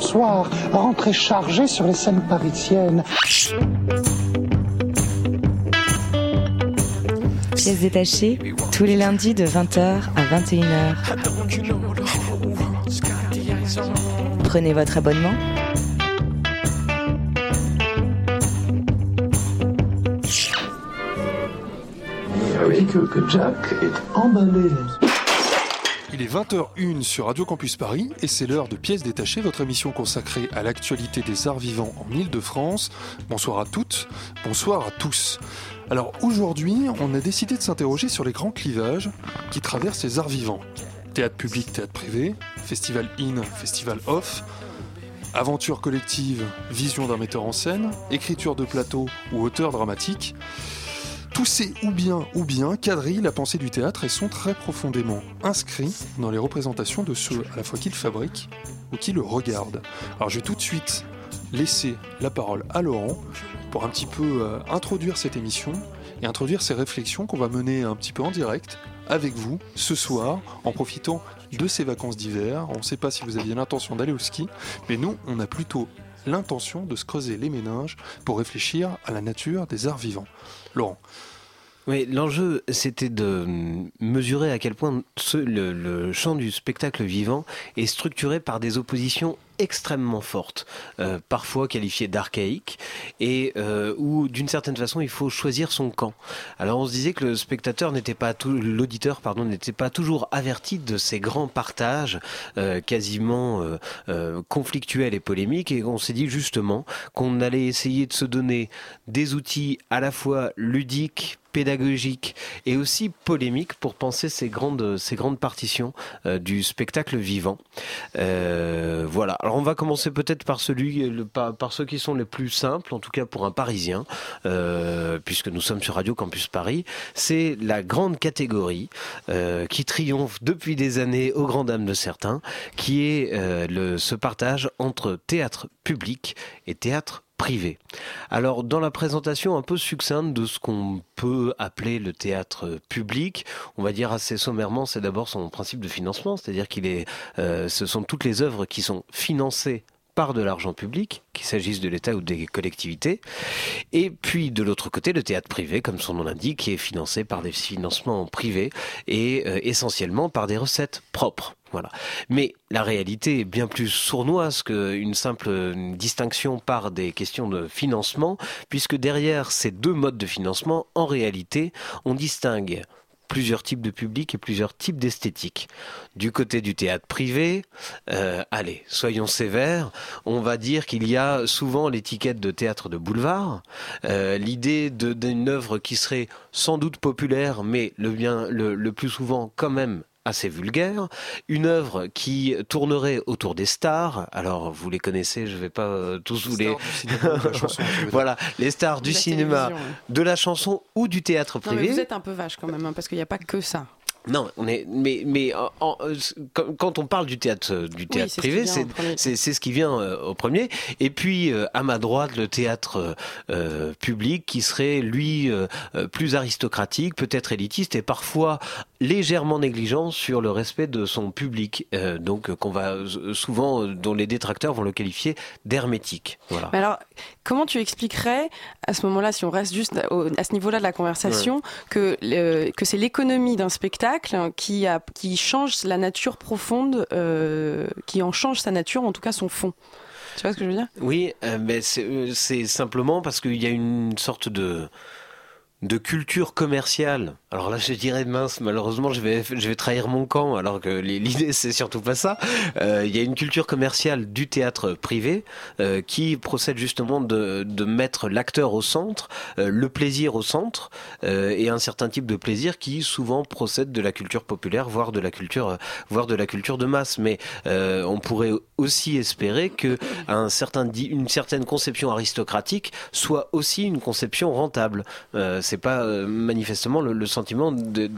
soir, rentraient chargés sur les scènes parisiennes. Pièces détachées, tous les lundis de 20h à 21h. Prenez votre abonnement. Oui, que, que Jack est emballé. Il est 20h01 sur Radio Campus Paris et c'est l'heure de Pièces détachées, votre émission consacrée à l'actualité des arts vivants en Ile-de-France. Bonsoir à toutes, bonsoir à tous. Alors aujourd'hui, on a décidé de s'interroger sur les grands clivages qui traversent les arts vivants. Théâtre public, théâtre privé, festival in, festival off, aventure collective, vision d'un metteur en scène, écriture de plateau ou auteur dramatique. Ces ou bien ou bien quadrillent la pensée du théâtre et sont très profondément inscrits dans les représentations de ceux à la fois qui le fabriquent ou qui le regardent. Alors je vais tout de suite laisser la parole à Laurent pour un petit peu euh, introduire cette émission et introduire ces réflexions qu'on va mener un petit peu en direct avec vous ce soir en profitant de ces vacances d'hiver. On ne sait pas si vous aviez l'intention d'aller au ski, mais nous, on a plutôt l'intention de se creuser les méninges pour réfléchir à la nature des arts vivants. Laurent. Oui, l'enjeu, c'était de mesurer à quel point le, le champ du spectacle vivant est structuré par des oppositions extrêmement fortes, euh, parfois qualifiées d'archaïques, et euh, où d'une certaine façon il faut choisir son camp. Alors on se disait que le spectateur n'était pas tout, l'auditeur pardon n'était pas toujours averti de ces grands partages euh, quasiment euh, euh, conflictuels et polémiques, et on s'est dit justement qu'on allait essayer de se donner des outils à la fois ludiques pédagogiques et aussi polémiques pour penser ces grandes, ces grandes partitions euh, du spectacle vivant. Euh, voilà. Alors on va commencer peut-être par celui, par, ceux qui sont les plus simples, en tout cas pour un Parisien, euh, puisque nous sommes sur Radio Campus Paris. C'est la grande catégorie qui triomphe depuis des années aux grandes dames de certains, qui est le, ce partage entre théâtre public et théâtre privé. Alors, dans la présentation un peu succincte de ce qu'on peut appeler le théâtre public, on va dire assez sommairement, c'est d'abord son principe de financement, c'est-à-dire qu'il est, euh, ce sont toutes les œuvres qui sont financées par de l'argent public, qu'il s'agisse de l'État ou des collectivités. Et puis de l'autre côté, le théâtre privé, comme son nom l'indique, qui est financé par des financements privés et euh, essentiellement par des recettes propres. Voilà. Mais la réalité est bien plus sournoise qu'une simple distinction par des questions de financement, puisque derrière ces deux modes de financement, en réalité, on distingue plusieurs types de publics et plusieurs types d'esthétiques. Du côté du théâtre privé, euh, allez, soyons sévères, on va dire qu'il y a souvent l'étiquette de théâtre de boulevard, euh, l'idée d'une œuvre qui serait sans doute populaire, mais le plus souvent quand même assez vulgaire, une œuvre qui tournerait autour des stars. Alors vous les connaissez, je vais pas euh, tous vous les voilà, les stars du la cinéma, de la chanson ou du théâtre Non, privé. mais vous êtes un peu vache quand même, hein, parce qu'il n'y a pas que ça. Non, on est, mais, mais en- en- euh, quand- on parle du théâtre, euh, du théâtre privé, c'est ce qui vient euh, au premier. Et puis euh, à ma droite, le théâtre euh, public qui serait lui plus aristocratique, peut-être élitiste et parfois légèrement négligent sur le respect de son public. Euh, donc euh, qu'on va euh, souvent, dont les détracteurs vont le qualifier d'hermétique. Voilà. Mais alors, comment tu expliquerais, à ce moment-là, si on reste juste à ce niveau-là de la conversation, que, que c'est l'économie d'un spectacle qui, a, qui change la nature profonde, euh, qui en change sa nature, en tout cas son fond? Tu vois ce que je veux dire? Oui, mais c'est simplement parce qu'il y a une sorte de de culture commerciale. Alors là, je dirais mince, malheureusement, je vais je vais trahir mon camp, alors que l'idée c'est surtout pas ça. Euh, il y a une culture commerciale du théâtre privé euh, qui procède justement de de mettre l'acteur au centre, euh, le plaisir au centre, et un certain type de plaisir qui souvent procède de la culture populaire, voire de la culture, voire de la culture de masse. Mais on pourrait aussi espérer que certain, une certaine conception aristocratique soit aussi une conception rentable. C'est pas euh, manifestement le, sentiment de,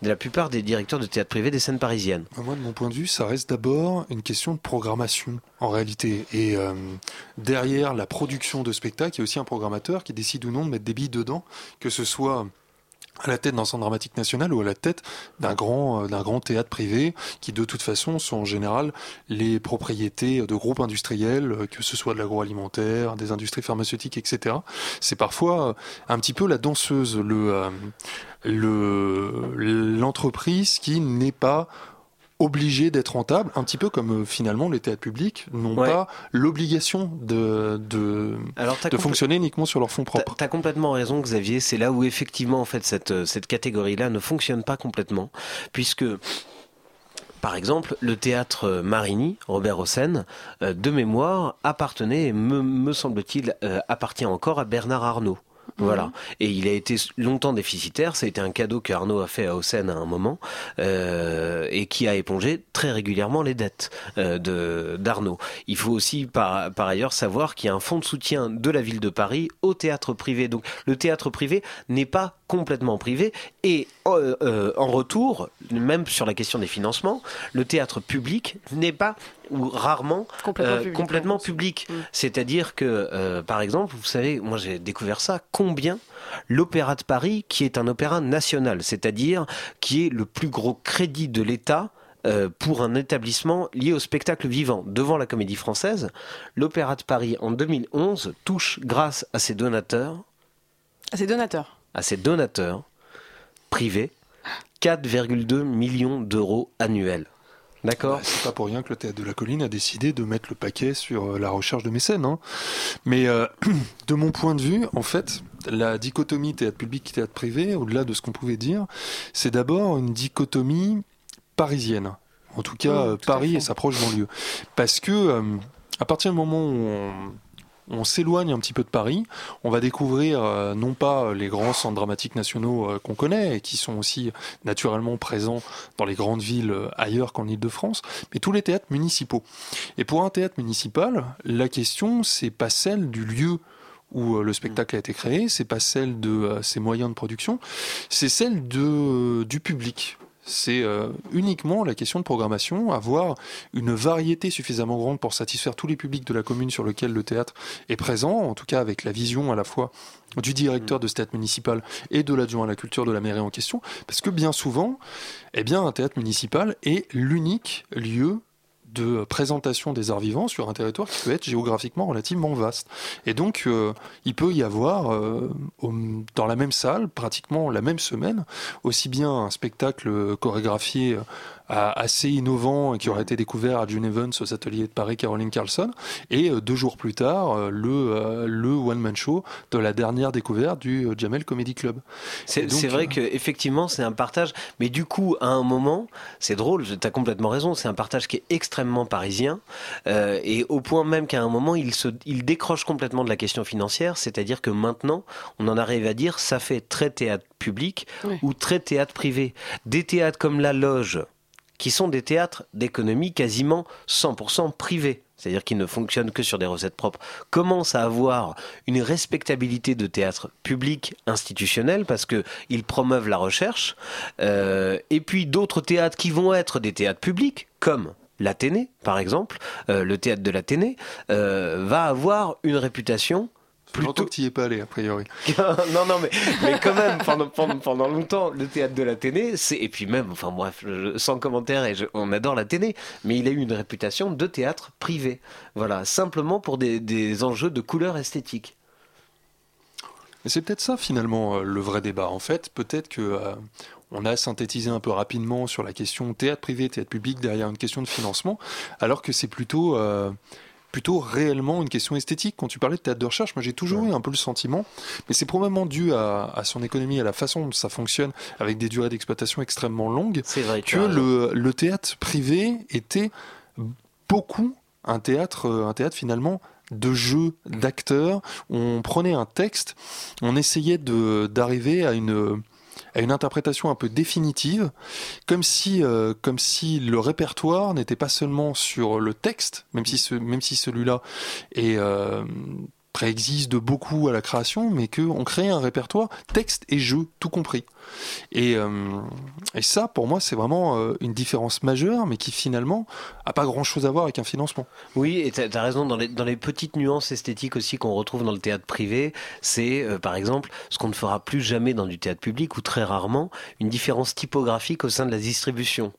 la plupart des directeurs de théâtre privé des scènes parisiennes. Moi, de mon point de vue, ça reste d'abord une question de programmation, en réalité. Et euh, derrière la production de spectacle, il y a aussi un programmateur qui décide ou non de mettre des billes dedans, que ce soit à la tête d'un centre dramatique national ou à la tête d'un grand, euh, d'un grand théâtre privé qui de toute façon sont en général les propriétés de groupes industriels, euh, que ce soit de l'agroalimentaire, des industries pharmaceutiques, etc. C'est parfois euh, un petit peu la danseuse, le, le, l'entreprise qui n'est pas obligé d'être rentable, un petit peu comme euh, finalement les théâtres publics n'ont pas l'obligation de, de, de fonctionner uniquement sur leurs fonds propres. Tu as complètement raison Xavier, c'est là où effectivement en fait cette, euh, cette catégorie-là ne fonctionne pas complètement, puisque par exemple, le théâtre Marigny, Robert Hossein, euh, de mémoire, appartenait, me, me semble-t-il, appartient encore à Bernard Arnault. Voilà. Mhm. Et il a été longtemps déficitaire. Ça a été un cadeau que Arnaud a fait à Haussène à un moment euh, et qui a épongé très régulièrement les dettes euh, de d'Arnaud. Il faut aussi par, par ailleurs savoir qu'il y a un fonds de soutien de la ville de Paris au théâtre privé. Donc le théâtre privé n'est pas complètement privé et euh, en retour, même sur la question des financements, le théâtre public n'est pas ou rarement complètement euh, public. Mm. C'est-à-dire que, par exemple, vous savez, moi j'ai découvert ça, combien l'Opéra de Paris, qui est un opéra national, c'est-à-dire qui est le plus gros crédit de l'État, pour un établissement lié au spectacle vivant devant la comédie française, l'Opéra de Paris en 2011 touche, grâce à ses donateurs, à ses donateurs, à ses donateurs privés 4,2 millions d'euros annuels. D'accord. Bah, c'est pas pour rien que le théâtre de la colline a décidé de mettre le paquet sur euh, la recherche de mécènes. Hein. Mais euh, de mon point de vue, en fait, la dichotomie théâtre public théâtre privé, au-delà de ce qu'on pouvait dire, c'est d'abord une dichotomie parisienne. En tout cas, euh, Paris et sa proche banlieue. Parce que à partir du moment où on on s'éloigne un petit peu de Paris, on va découvrir euh, non pas les grands centres dramatiques nationaux euh, qu'on connaît et qui sont aussi naturellement présents dans les grandes villes euh, ailleurs qu'en Ile-de-France, mais tous les théâtres municipaux. Et pour un théâtre municipal, la question c'est pas celle du lieu où le spectacle a été créé, c'est pas celle de ses moyens de production, c'est celle du public c'est euh, uniquement la question de programmation, avoir une variété suffisamment grande pour satisfaire tous les publics de la commune sur lequel le théâtre est présent, en tout cas avec la vision à la fois du directeur de ce théâtre municipal et de l'adjoint à la culture de la mairie en question, parce que bien souvent, eh bien, un théâtre municipal est l'unique lieu de présentation des arts vivants sur un territoire qui peut être géographiquement relativement vaste. Et donc, euh, il peut y avoir euh, dans la même salle, pratiquement la même semaine, aussi bien un spectacle chorégraphié assez innovant qui aurait été découvert à June Evans aux ateliers de Paris Caroline Carlson et euh, deux jours plus tard euh, le, euh, le one man show de la dernière découverte du Jamel Comedy Club. C'est vrai que effectivement c'est un partage, mais du coup à un moment c'est drôle, tu as complètement raison, c'est un partage qui est extrêmement parisien et au point même qu'à un moment il se il décroche complètement de la question financière, c'est-à-dire que maintenant on en arrive à dire ça fait très théâtre public ou très théâtre privé. Des théâtres comme la Loge qui sont des théâtres d'économie quasiment 100% privés. C'est-à-dire qui ne fonctionnent que sur des recettes propres, commencent à avoir une respectabilité de théâtre public institutionnel parce que ils promeuvent la recherche, euh, et puis d'autres théâtres qui vont être des théâtres publics, comme l'Athénée par exemple, euh, le théâtre de l'Athénée, euh, va avoir une réputation Plutôt que tu n'y es pas allé, a priori. non, non, mais, mais quand même, pendant, pendant, longtemps, le théâtre de l'Athénée, c'est. Et puis même, enfin bref, sans commentaire, et on adore l'Athénée, mais il a eu une réputation de théâtre privé. Voilà, simplement pour des, des enjeux de couleur esthétique. Et c'est peut-être ça, finalement, euh, le vrai débat. En fait, peut-être que. Euh, on a synthétisé un peu rapidement sur la question théâtre privé, théâtre public derrière une question de financement, alors que c'est plutôt euh, plutôt réellement une question esthétique. Quand tu parlais de théâtre de recherche, moi j'ai toujours eu un peu le sentiment, mais c'est probablement dû à, son économie, à la façon dont ça fonctionne, avec des durées d'exploitation extrêmement longues, vrai, que le, théâtre privé était beaucoup un théâtre, un théâtre finalement de jeu d'acteurs. On prenait un texte, on essayait d'arriver à une à une interprétation un peu définitive, comme si, euh, comme si le répertoire n'était pas seulement sur le texte, même si, ce, si celui-là est euh, préexiste de beaucoup à la création, mais qu'on crée un répertoire texte et jeu, tout compris. Et, et ça, pour moi, c'est vraiment une différence majeure, mais qui finalement a pas grand-chose à voir avec un financement. Oui, et tu as, raison, dans les, dans les petites nuances esthétiques aussi qu'on retrouve dans le théâtre privé, c'est par exemple ce qu'on ne fera plus jamais dans du théâtre public, ou très rarement, une différence typographique au sein de la distribution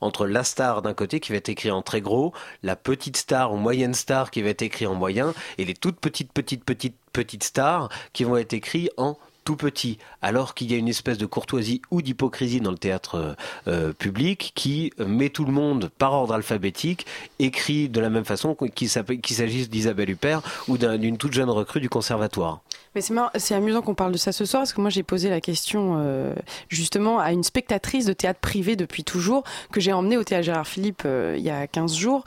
entre la star d'un côté qui va être écrit en très gros, la petite star ou moyenne star qui va être écrit en moyen, et les toutes petites, petites, petites, petites stars qui vont être écrites en tout petit, alors qu'il y a une espèce de courtoisie ou d'hypocrisie dans le théâtre euh, euh, public qui met tout le monde par ordre alphabétique, écrit de la même façon qu'il s'agisse d'Isabelle Huppert ou d'une toute jeune recrue du conservatoire. Mais c'est amusant qu'on parle de ça ce soir, parce que moi j'ai posé la question euh, justement à une spectatrice de théâtre privé depuis toujours, que j'ai emmenée au théâtre Gérard Philippe il y a 15 jours,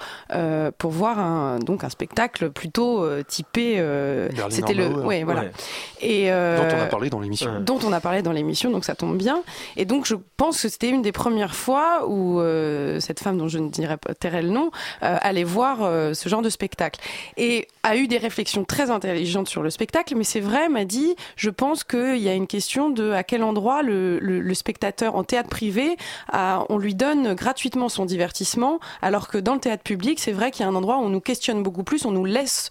pour voir un, donc un spectacle plutôt typé. C'était le. Ouais, voilà. Et, dont on a parlé dans l'émission. Dont on a parlé dans l'émission, donc ça tombe bien. Et donc je pense que c'était une des premières fois où euh, cette femme, dont je ne dirais pas tairai le nom, euh, allait voir euh, ce genre de spectacle. Et a eu des réflexions très intelligentes sur le spectacle, mais c'est vrai, m'a dit, je pense qu'il y a une question de à quel endroit le, le, spectateur en théâtre privé, on lui donne gratuitement son divertissement, alors que dans le théâtre public, c'est vrai qu'il y a un endroit où on nous questionne beaucoup plus, on nous laisse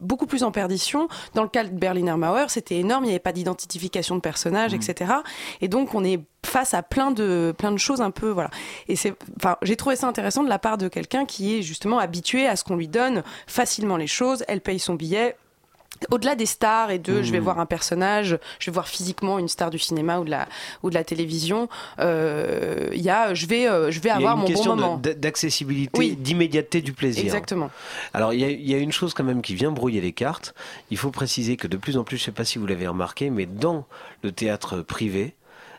beaucoup plus en perdition. Dans le cas de Berliner Mauer, c'était énorme, il n'y avait pas d'identité identification de personnages, mm. etc. Et donc on est face à plein de plein de choses un peu voilà. Et c'est enfin j'ai trouvé ça intéressant de la part de quelqu'un qui est justement habitué à ce qu'on lui donne facilement les choses. Elle paye son billet, au-delà des stars et de je vais hmm. voir un personnage, je vais voir physiquement une star du cinéma ou de la ou de la télévision, euh, il y a je vais euh, je vais avoir mon bon moment. D'accessibilité, d'immédiateté du plaisir. Exactement. Alors il y, a, une chose quand même qui vient brouiller les cartes. Il faut préciser que de plus en plus, je ne sais pas si vous l'avez remarqué, mais dans le théâtre privé,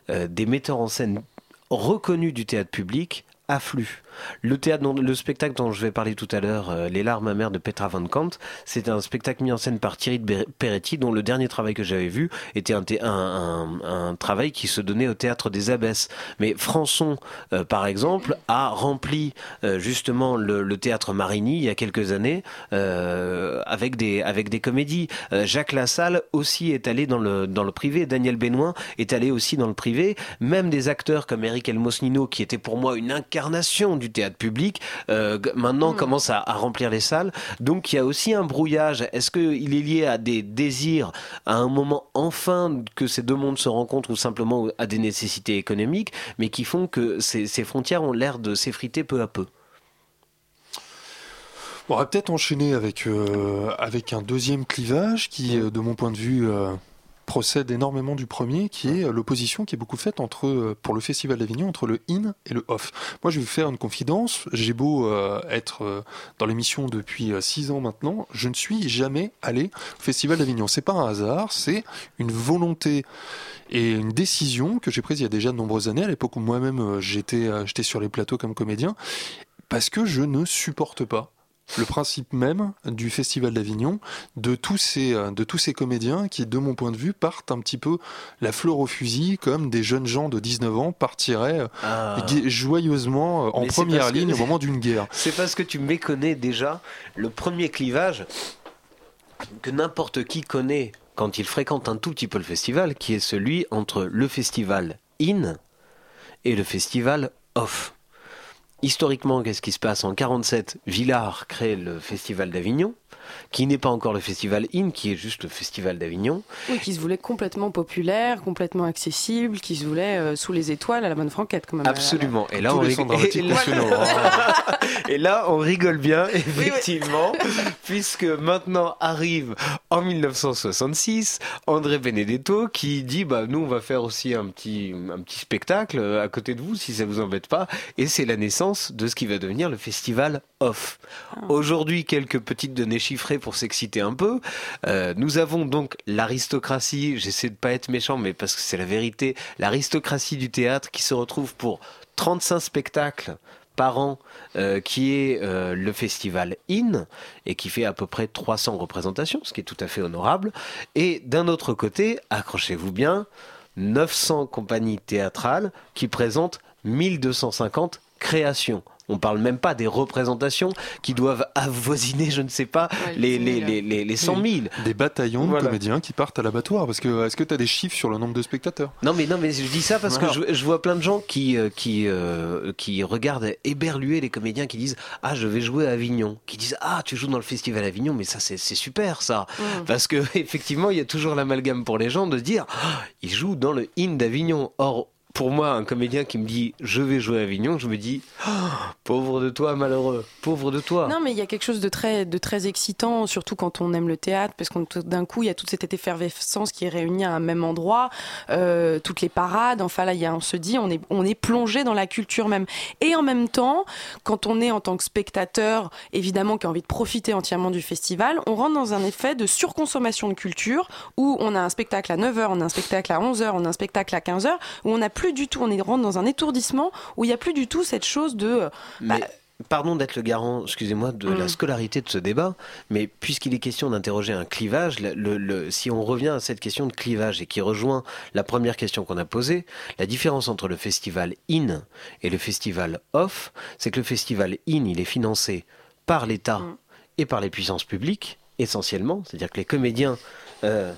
euh, des metteurs en scène reconnus du théâtre public affluent. Le théâtre, le spectacle dont je vais parler tout à l'heure, euh, Les larmes amères de Petra Van Kant, c'est un spectacle mis en scène par Thierry Peretti, dont le dernier travail que j'avais vu était un, travail qui se donnait au théâtre des Abbesses. Mais Françon, euh, par exemple, a rempli euh, justement le, théâtre Marigny il y a quelques années avec des comédies. Jacques Lassalle aussi est allé dans le dans le privé. Daniel Benoît est allé aussi dans le privé. Même des acteurs comme Eric Elmosnino, qui était pour moi une incarnation du théâtre public, euh, maintenant mm. commence à, remplir les salles. Donc il y a aussi un brouillage. Est-ce qu'il est lié à des désirs, à un moment enfin que ces deux mondes se rencontrent ou simplement à des nécessités économiques, mais qui font que ces, frontières ont l'air de s'effriter peu à peu? On va peut-être enchaîner avec, euh, avec un deuxième clivage qui, mm. euh, de mon point de vue, procède énormément du premier, qui est euh, l'opposition qui est beaucoup faite entre, euh, pour le Festival d'Avignon entre le in et le off. Moi, je vais vous faire une confidence. J'ai beau euh, être dans l'émission depuis six ans maintenant, je ne suis jamais allé au Festival d'Avignon. C'est pas un hasard, c'est une volonté et une décision que j'ai prise il y a déjà de nombreuses années, à l'époque où moi-même j'étais j'étais sur les plateaux comme comédien, parce que je ne supporte pas le principe même du Festival d'Avignon, de tous ces euh, de tous ces comédiens qui, de mon point de vue, partent un petit peu la fleur au fusil, comme des jeunes gens de 19 ans partiraient euh, ah. joyeusement euh, en première ligne au moment d'une guerre. C'est parce que tu méconnais déjà le premier clivage que n'importe qui connaît quand il fréquente un tout petit peu le festival, qui est celui entre le festival in et le festival off historiquement, qu'est-ce qui se passe? En 47, Villard crée le Festival d'Avignon qui n'est pas encore le Festival In, qui est juste le Festival d'Avignon. Oui, qui se voulait complètement populaire, complètement accessible, qui se voulait euh, sous les étoiles à la bonne franquette quand même. Absolument. Et là, on rigole... et, là, on rigole bien, effectivement, puisque maintenant arrive en 1966 André Benedetto qui dit bah nous on va faire aussi un petit un petit spectacle à côté de vous si ça vous embête pas et c'est la naissance de ce qui va devenir le festival Off. Ah. Aujourd'hui quelques petites données pour s'exciter un peu. Euh, nous avons donc l'aristocratie, j'essaie de pas être méchant, mais parce que c'est la vérité, l'aristocratie du théâtre qui se retrouve pour 35 spectacles par an, euh, qui est euh, le festival IN, et qui fait à peu près 300 représentations, ce qui est tout à fait honorable. Et d'un autre côté, accrochez-vous bien, 900 compagnies théâtrales qui présentent 1250 créations. On parle même pas des représentations qui doivent avoisiner, je ne sais pas, les, les, les, les, les 100 000. Des bataillons de comédiens qui partent à l'abattoir. Parce que est-ce que tu as des chiffres sur le nombre de spectateurs? Non, mais non, mais je dis ça parce que je, je, vois plein de gens qui euh, qui euh, qui regardent éberluer les comédiens qui disent ah je vais jouer à Avignon, qui disent ah tu joues dans le festival Avignon, mais ça c'est super ça, parce que effectivement il y a toujours l'amalgame pour les gens de dire ah, ils jouent dans le in d'Avignon. Or pour moi, un comédien qui me dit je vais jouer à Avignon, je me dis oh, pauvre de toi, malheureux, pauvre de toi. Non, mais il y a quelque chose de très, de très excitant, surtout quand on aime le théâtre, parce que d'un coup, il y a toute cette effervescence qui est réunie à un même endroit, euh, toutes les parades. Enfin là, y a, on se dit on est, on est plongé dans la culture même. Et en même temps, quand on est en tant que spectateur, évidemment, qui a envie de profiter entièrement du festival, on rentre dans un effet de surconsommation de culture où on a un spectacle à 9h, on a un spectacle à 11h, on a un spectacle à 15h, où on a plus du tout, on est rentre dans un étourdissement où il n'y a plus du tout cette chose de. Euh, bah, pardon d'être le garant, excusez-moi, de la mm. scolarité de ce débat, mais puisqu'il est question d'interroger un clivage, le, si on revient à cette question de clivage et qui rejoint la première question qu'on a posée, la différence entre le festival in et le festival off, c'est que le festival in, il est financé par l'État mm. et par les puissances publiques, essentiellement, c'est-à-dire que les comédiens... Euh,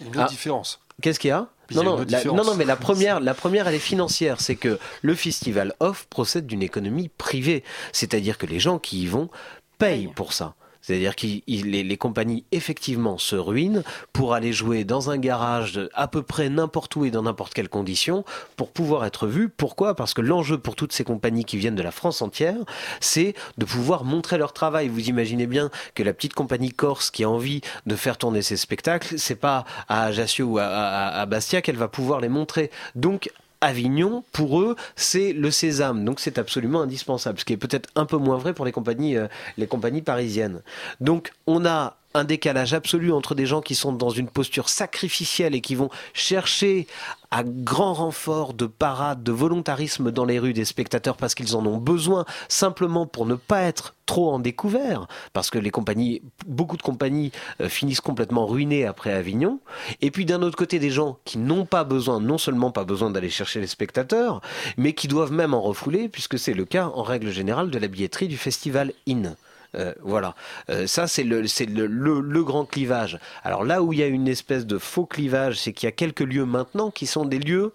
une autre ah, différence. Qu'est-ce qu'il y a? Non, non, non, non, mais la première, la première, elle est financière. C'est que le festival off procède d'une économie privée. C'est-à-dire que les gens qui y vont payent pour ça. C'est-à-dire que les, compagnies effectivement se ruinent pour aller jouer dans un garage à peu près n'importe où et dans n'importe quelle condition pour pouvoir être vues. Pourquoi? Parce que l'enjeu pour toutes ces compagnies qui viennent de la France entière, c'est de pouvoir montrer leur travail. Vous imaginez bien que la petite compagnie corse qui a envie de faire tourner ses spectacles, c'est pas à Ajaccio ou à, à Bastia qu'elle va pouvoir les montrer. Donc Avignon, pour eux, c'est le sésame. Donc c'est absolument indispensable, ce qui est peut-être un peu moins vrai pour les compagnies, euh, les compagnies parisiennes. Donc on a un décalage absolu entre des gens qui sont dans une posture sacrificielle et qui vont chercher à grand renfort de parade, de volontarisme dans les rues des spectateurs parce qu'ils en ont besoin simplement pour ne pas être trop en découvert parce que les compagnies, beaucoup de compagnies euh, finissent complètement ruinées après Avignon. Et puis d'un autre côté des gens qui n'ont pas besoin, non seulement pas besoin d'aller chercher les spectateurs, mais qui doivent même en refouler puisque c'est le cas en règle générale de la billetterie du festival In. Euh, voilà, euh, ça c'est le, le, le, grand clivage. Alors là où il y a une espèce de faux clivage, c'est qu'il y a quelques lieux maintenant qui sont des lieux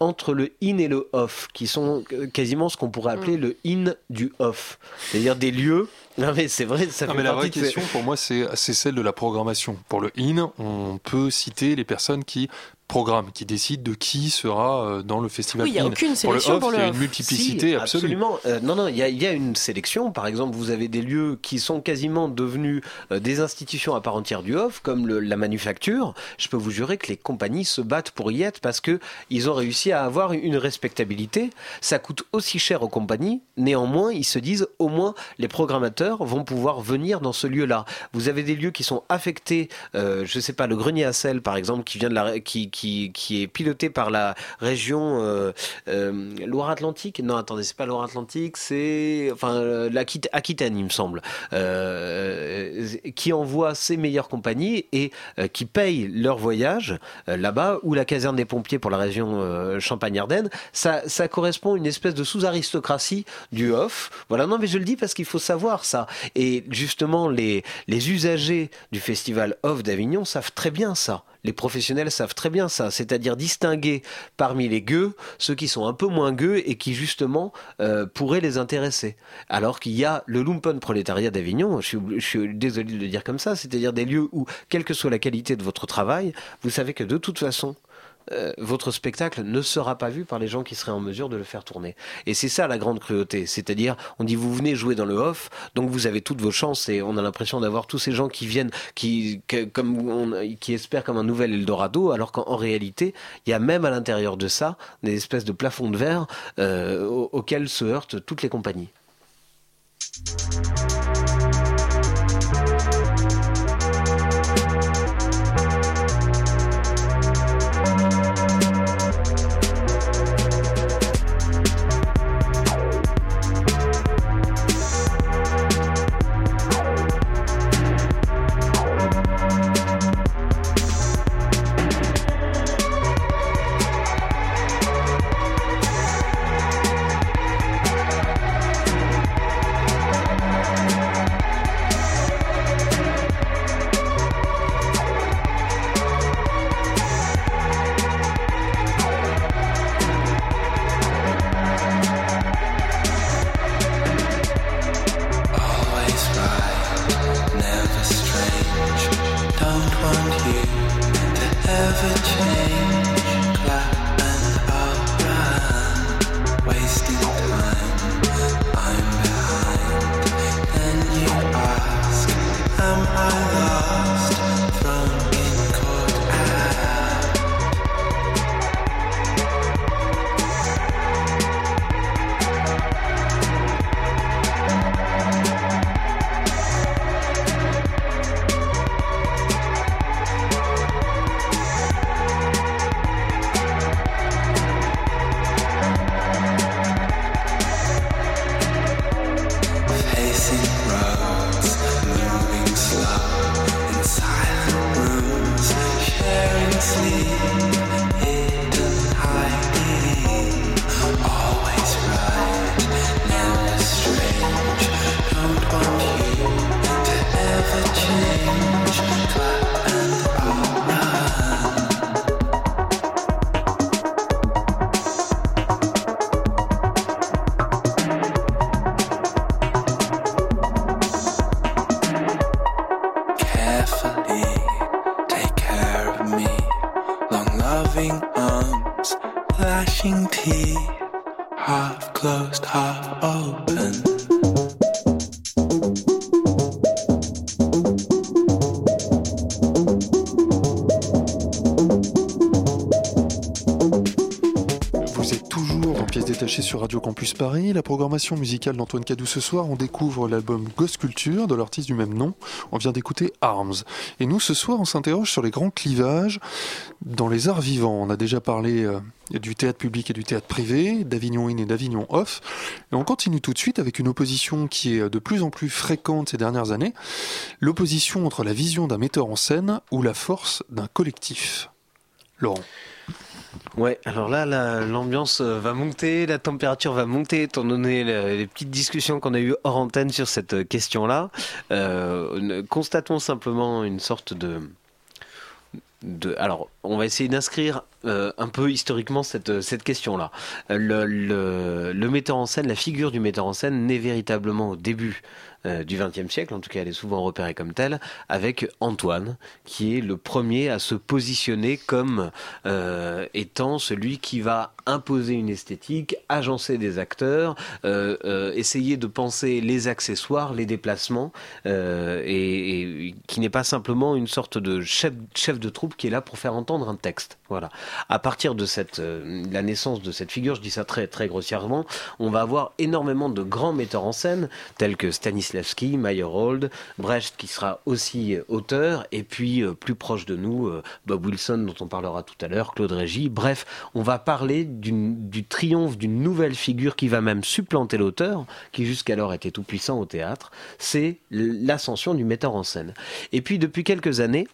entre le in et le off, qui sont euh, quasiment ce qu'on pourrait appeler mm. le in du off. C'est-à-dire des lieux. Non mais c'est vrai, ça non, mais la vraie question pour moi c'est celle de la programmation. Pour le in, on peut citer les personnes qui programme qui décide de qui sera euh, dans le festival. Oui, il n'y a aucune sélection pour le, off, Il y a une multiplicité absolument. Euh, non, non, il y, a, y, a, une sélection. Par exemple, vous avez des lieux qui sont quasiment devenus euh, des institutions à part entière du off, comme le, la manufacture. Je peux vous jurer que les compagnies se battent pour y être parce que ils ont réussi à avoir une respectabilité. Ça coûte aussi cher aux compagnies. Néanmoins, ils se disent au moins les programmateurs vont pouvoir venir dans ce lieu-là. Vous avez des lieux qui sont affectés. Euh, je sais pas, le grenier à sel, par exemple, qui vient de la qui qui, est piloté par la région euh, euh, Loire-Atlantique. Non, attendez, c'est pas Loire-Atlantique, c'est enfin l'Aquitaine, il me semble, qui envoie ses meilleures compagnies et qui paye leur voyage là-bas, ou la caserne des pompiers pour la région Champagne-Ardenne. Ça, ça correspond à une espèce de sous-aristocratie du off. Voilà, non, mais je le dis parce qu'il faut savoir ça. Et justement, les, usagers du festival off d'Avignon savent très bien ça. Les professionnels savent très bien ça, c'est-à-dire distinguer parmi les gueux ceux qui sont un peu moins gueux et qui justement euh, pourraient les intéresser. Alors qu'il y a le lumpen prolétariat d'Avignon, je suis désolé de le dire comme ça, c'est-à-dire des lieux où, quelle que soit la qualité de votre travail, vous savez que de toute façon, euh, votre spectacle ne sera pas vu par les gens qui seraient en mesure de le faire tourner. Et c'est ça la grande cruauté. C'est-à-dire, on dit vous venez jouer dans le off, donc vous avez toutes vos chances et on a l'impression d'avoir tous ces gens qui viennent, qui, comme qui espèrent comme un nouvel Eldorado, alors qu'en réalité, il y a même à l'intérieur de ça des espèces de plafonds de verre euh, auxquels se heurtent toutes les compagnies. Sur Radio Campus Paris, la programmation musicale d'Antoine Cadou ce soir, on découvre l'album Ghost Culture de l'artiste du même nom. On vient d'écouter Arms. Et nous, ce soir, on s'interroge sur les grands clivages dans les arts vivants. On a déjà parlé euh, du théâtre public et du théâtre privé, d'Avignon In et d'Avignon Off. Et on continue tout de suite avec une opposition qui est de plus en plus fréquente ces dernières années. L'opposition entre la vision d'un metteur en scène ou la force d'un collectif. Laurent. Ouais, alors là, l'ambiance euh, va monter, la température va monter, étant donné les, petites discussions qu'on a eues hors antenne sur cette euh, question-là. Euh, constatons simplement une sorte de, de, alors, on va essayer d'inscrire un peu historiquement cette, question-là. Le, le, metteur en scène, la figure du metteur en scène naît véritablement au début euh, du XXe siècle, en tout cas elle est souvent repérée comme telle, avec Antoine, qui est le premier à se positionner comme euh, étant celui qui va imposer une esthétique, agencer des acteurs, euh, essayer de penser les accessoires, les déplacements, et, qui n'est pas simplement une sorte de chef, chef de troupe qui est là pour faire entendre un texte. Voilà. À partir de cette, la naissance de cette figure, je dis ça très très grossièrement, on va avoir énormément de grands metteurs en scène tels que Stanislavski, Meyerhold, Brecht qui sera aussi auteur, et puis euh, plus proche de nous, euh, Bob Wilson dont on parlera tout à l'heure, Claude Régis. Bref, on va parler du triomphe d'une nouvelle figure qui va même supplanter l'auteur, qui jusqu'alors était tout puissant au théâtre. C'est l'ascension du metteur en scène. Et puis depuis quelques années,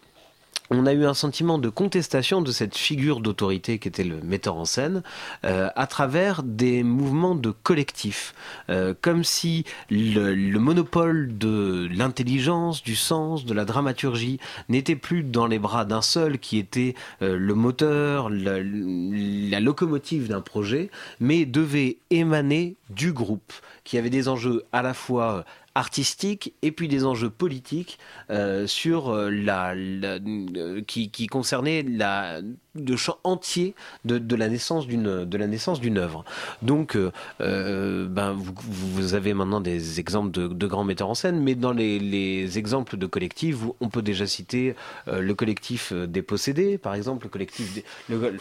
on a eu un sentiment de contestation de cette figure d'autorité qui était le metteur en scène euh, à travers des mouvements de collectif, euh, comme si le, monopole de l'intelligence, du sens, de la dramaturgie n'était plus dans les bras d'un seul qui était euh, le moteur, la locomotive d'un projet, mais devait émaner du groupe qui avait des enjeux à la fois artistique et puis des enjeux politiques euh, sur euh, la, euh, qui, qui concernaient la de champ entier de, de la naissance d'une de la naissance d'une œuvre. Donc, ben vous, vous, avez maintenant des exemples de, de, grands metteurs en scène, mais dans les, les exemples de collectifs, on peut déjà citer le collectif des possédés, par exemple, le collectif des, le...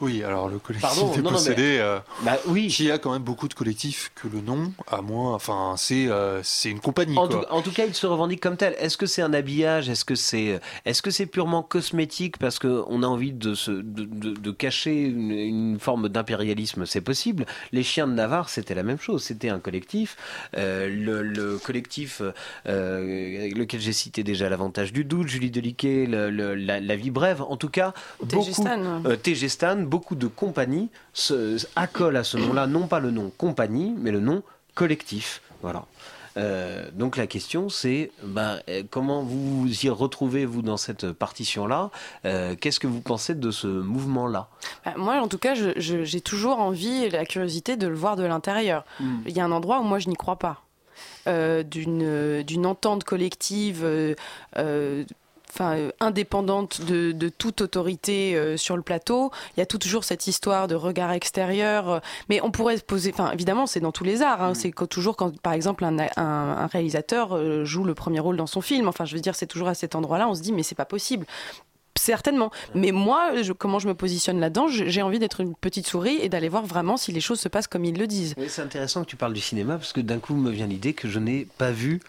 Oui, alors le collectif des possédés, bah, oui. qui a quand même beaucoup de collectifs que le nom, à moins, enfin c'est c'est une compagnie. En, Tout, cas, il se revendique comme tel. Est-ce que c'est un habillage? Est-ce que c'est est-ce que c'est purement cosmétique? Parce qu'on a envie de, se, de, de, cacher une, forme d'impérialisme C'est possible. Les chiens de Navarre, c'était la même chose. C'était un collectif. Euh, le, collectif, euh, lequel j'ai cité déjà l'avantage du doute, Julie Deliquet, la, la, vie brève. En tout cas, beaucoup, euh, beaucoup de compagnies se accolent à ce nom-là, non pas le nom compagnie, mais le nom collectif. Voilà. Euh, donc la question c'est ben, euh, comment vous y retrouvez vous dans cette partition-là? Euh, Qu'est-ce que vous pensez de ce mouvement-là? Bah, Moi en tout cas j'ai toujours envie et la curiosité de le voir de l'intérieur. Hmm. Il y a un endroit où moi je n'y crois pas. d'une entente collective enfin euh, indépendante de, de, toute autorité euh, sur le plateau. Il y a toujours cette histoire de regard extérieur, euh, mais on pourrait se poser. Enfin, évidemment, c'est dans tous les arts. Hein, mm. C'est toujours quand, par exemple, un, un, un, réalisateur joue le premier rôle dans son film. Enfin, je veux dire, c'est toujours à cet endroit-là, on se dit, mais c'est pas possible certainement. Mais moi, comment je me positionne là-dedans, j'ai envie d'être une petite souris et d'aller voir vraiment si les choses se passent comme ils le disent. c'est intéressant que tu parles du cinéma parce que d'un coup me vient l'idée que je n'ai pas vu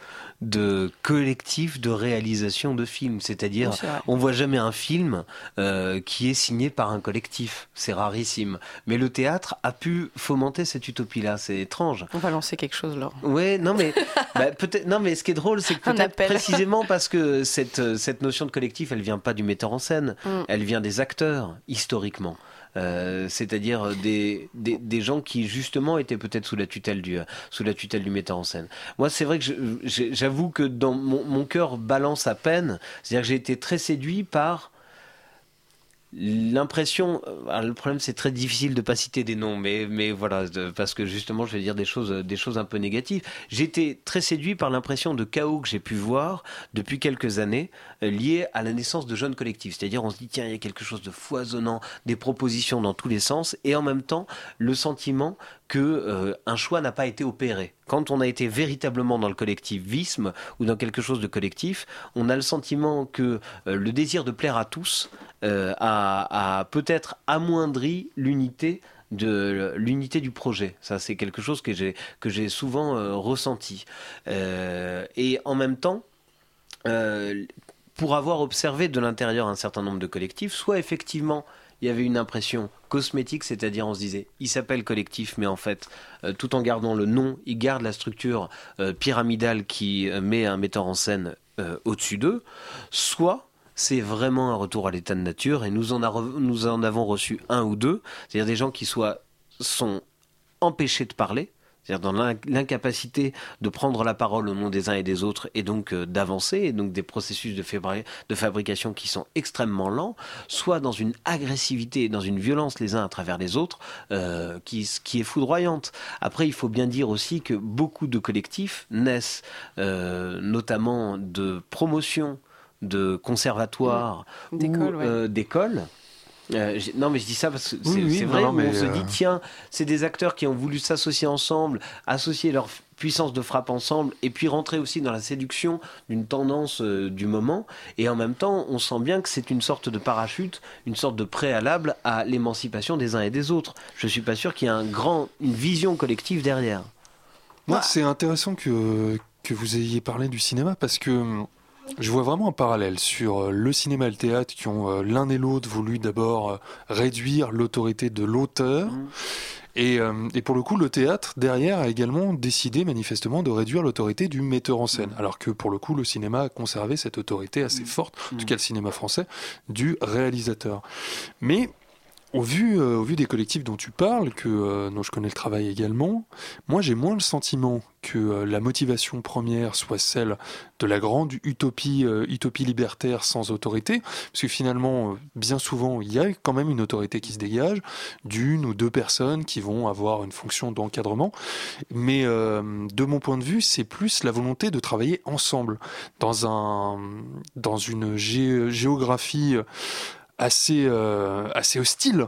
de collectif de réalisation de films. C'est-à-dire, on voit jamais un film euh, qui est signé par un collectif. C'est rarissime. Mais le théâtre a pu fomenter cette utopie-là. C'est étrange. On va lancer quelque chose, là. Ouais, non mais bah, peut-être. Non mais ce qui est drôle, c'est que peut-être précisément parce que cette cette notion de collectif, elle vient pas du metteur en scène. Mm. Elle vient des acteurs historiquement. Euh, c'est-à-dire des, des, gens qui justement étaient peut-être sous la tutelle du sous la tutelle du metteur en scène. Moi, c'est vrai que j'avoue que dans mon, mon cœur balance à peine. C'est-à-dire que j'ai été très séduit par l'impression, euh, le problème c'est très difficile de pas citer des noms, mais, mais voilà, parce que justement je vais dire des choses, des choses un peu négatives. J'étais très séduit par l'impression de chaos que j'ai pu voir depuis quelques années euh, lié à la naissance de jeunes collectifs. C'est-à-dire on se dit tiens il y a quelque chose de foisonnant, des propositions dans tous les sens, et en même temps le sentiment que euh, un choix n'a pas été opéré. Quand on a été véritablement dans le collectivisme ou dans quelque chose de collectif, on a le sentiment que le désir de plaire à tous euh, a, peut-être amoindri l'unité de l'unité du projet. Ça, c'est quelque chose que j'ai que j'ai souvent euh, ressenti. Euh, et en même temps, pour avoir observé de l'intérieur un certain nombre de collectifs, soit effectivement il y avait une impression cosmétique, c'est-à-dire on se disait, il s'appelle collectif, mais en fait, tout en gardant le nom, il garde la structure pyramidale qui met un metteur en scène au-dessus d'eux, soit c'est vraiment un retour à l'état de nature et nous en, avons reçu un ou deux, c'est-à-dire des gens qui sont empêchés de parler, c'est-à-dire dans l'incapacité de prendre la parole au nom des uns et des autres et donc euh, d'avancer, et donc des processus de, fabrication qui sont extrêmement lents, soit dans une agressivité et dans une violence les uns à travers les autres euh, qui, qui, est foudroyante. Après, il faut bien dire aussi que beaucoup de collectifs naissent euh, notamment de promotion de conservatoires mmh. ou d'écoles. Euh, euh, non, mais je dis ça parce que c'est vrai, on se dit, euh, tiens, c'est des acteurs qui ont voulu s'associer ensemble, associer leur puissance de frappe ensemble, et puis rentrer aussi dans la séduction d'une tendance du moment. Et en même temps, on sent bien que c'est une sorte de parachute, une sorte de préalable à l'émancipation des uns et des autres. Je suis pas sûr qu'il y ait un grand, une vision collective derrière. Moi, c'est intéressant que, que vous ayez parlé du cinéma parce que je vois vraiment un parallèle sur euh, le cinéma et le théâtre qui ont euh, l'un et l'autre voulu d'abord euh, réduire l'autorité de l'auteur. Mmh. Et, et, pour le coup, le théâtre, derrière, a également décidé manifestement de réduire l'autorité du metteur en scène. Mmh. Alors que pour le coup, le cinéma a conservé cette autorité assez mmh. forte, en tout cas le cinéma français, du réalisateur. Mais au vu, au vu des collectifs dont tu parles, que, dont je connais le travail également, moi j'ai moins le sentiment que euh, la motivation première soit celle de la grande utopie, euh, utopie libertaire sans autorité, parce que finalement, euh, bien souvent, il y a quand même une autorité qui se dégage, d'une ou deux personnes qui vont avoir une fonction d'encadrement, mais de mon point de vue, c'est plus la volonté de travailler ensemble dans un dans une géographie assez assez hostile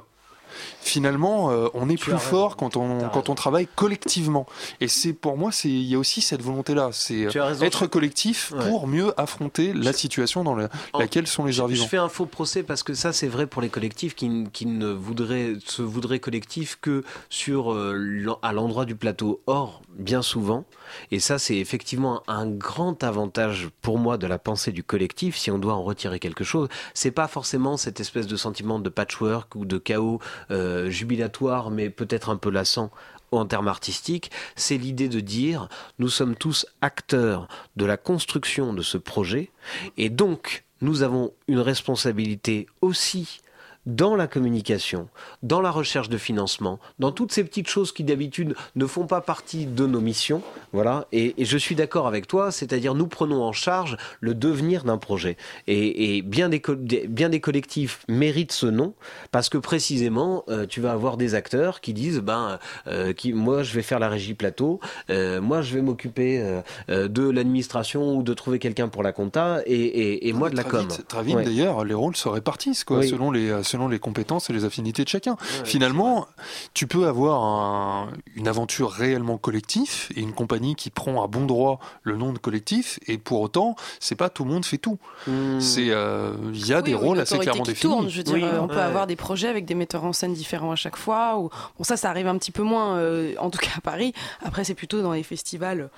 finalement, euh, on est plus fort quand on, quand on travaille collectivement. Et c'est pour moi, il y a aussi cette volonté-là. C'est être collectif pour mieux affronter la situation dans laquelle sont les arts vivants. Je fais un faux procès parce que ça, c'est vrai pour les collectifs qui, qui, ne voudraient, se voudraient collectifs que sur, euh, à l'endroit du plateau. Or, bien souvent, et ça, c'est effectivement un grand avantage pour moi de la pensée du collectif, si on doit en retirer quelque chose, c'est pas forcément cette espèce de sentiment de patchwork ou de chaos euh, jubilatoire, mais peut-être un peu lassant en termes artistiques, c'est l'idée de dire nous sommes tous acteurs de la construction de ce projet et donc nous avons une responsabilité aussi dans la communication, dans la recherche de financement, dans toutes ces petites choses qui d'habitude ne font pas partie de nos missions. Voilà. Et, je suis d'accord avec toi, c'est-à-dire nous prenons en charge le devenir d'un projet. Et, bien, des, bien des collectifs méritent ce nom parce que précisément, euh, tu vas avoir des acteurs qui disent, ben, euh, qui, moi je vais faire la régie plateau, euh, moi je vais m'occuper de l'administration ou de trouver quelqu'un pour la compta et, moi de la com. très vite d'ailleurs, les rôles se répartissent quoi, selon les selon les compétences et les affinités de chacun. Finalement, tu peux avoir une aventure réellement collective et une compagnie qui prend à bon droit le nom de collectif, et pour autant, c'est pas tout le monde fait tout. Hmm. C'est, euh, il y a Oui, des rôles assez clairement qui définis. tourne, je veux dire, Oui, euh, on peut avoir des projets avec des metteurs en scène différents à chaque fois. Ou... Bon, ça, ça arrive un petit peu moins, euh, en tout cas à Paris. Après, c'est plutôt dans les festivals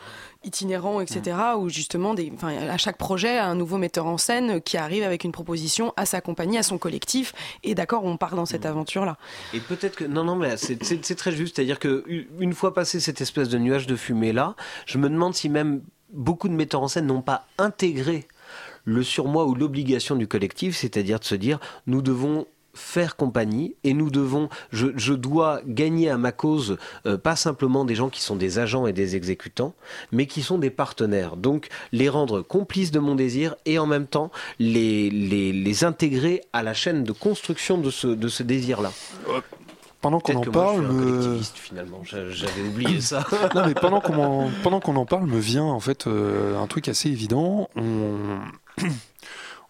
itinérants, etc., où justement, des... à chaque projet, un nouveau metteur en scène qui arrive avec une proposition à sa compagnie, à son collectif. Et d'accord, on part dans cette aventure-là. Et peut-être que non non mais c'est- très juste, c'est-à-dire que u- une fois passé cette espèce de nuage de fumée là, je me demande si même beaucoup de metteurs en scène n'ont pas intégré le surmoi ou l'obligation du collectif, c'est-à-dire de se dire nous devons faire compagnie et nous devons je, je dois gagner à ma cause euh, pas simplement des gens qui sont des agents et des exécutants mais qui sont des partenaires donc les rendre complices de mon désir et en même temps les, les, les intégrer à la chaîne de construction de ce, de ce désir là Pendant qu'on en que moi, parle, je suis un me- collectiviste finalement. J'a- J'avais oublié ça. non mais pendant qu'on en, pendant qu'on en parle me vient en fait euh, un truc assez évident. On,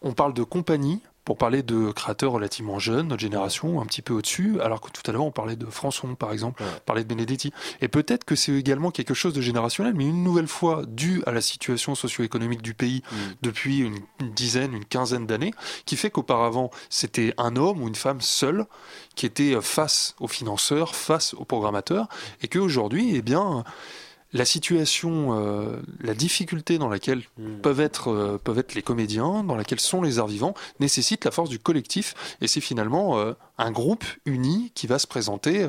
on parle de compagnie pour parler de créateurs relativement jeunes, notre génération, un petit peu au-dessus, alors que tout à l'heure on parlait de Françon par exemple, Ouais. on parlait de Benedetti. Et peut-être que c'est également quelque chose de générationnel, mais une nouvelle fois dû à la situation socio-économique du pays Mm. depuis une, une dizaine, une quinzaine d'années, qui fait qu'auparavant c'était un homme ou une femme seule qui était face aux financeurs, face aux programmateurs, et qu'aujourd'hui, eh bien, la situation, euh, la difficulté dans laquelle Mm. peuvent être, euh, peuvent être les comédiens, dans laquelle sont les arts vivants, nécessite la force du collectif. Et c'est finalement euh, un groupe uni qui va se présenter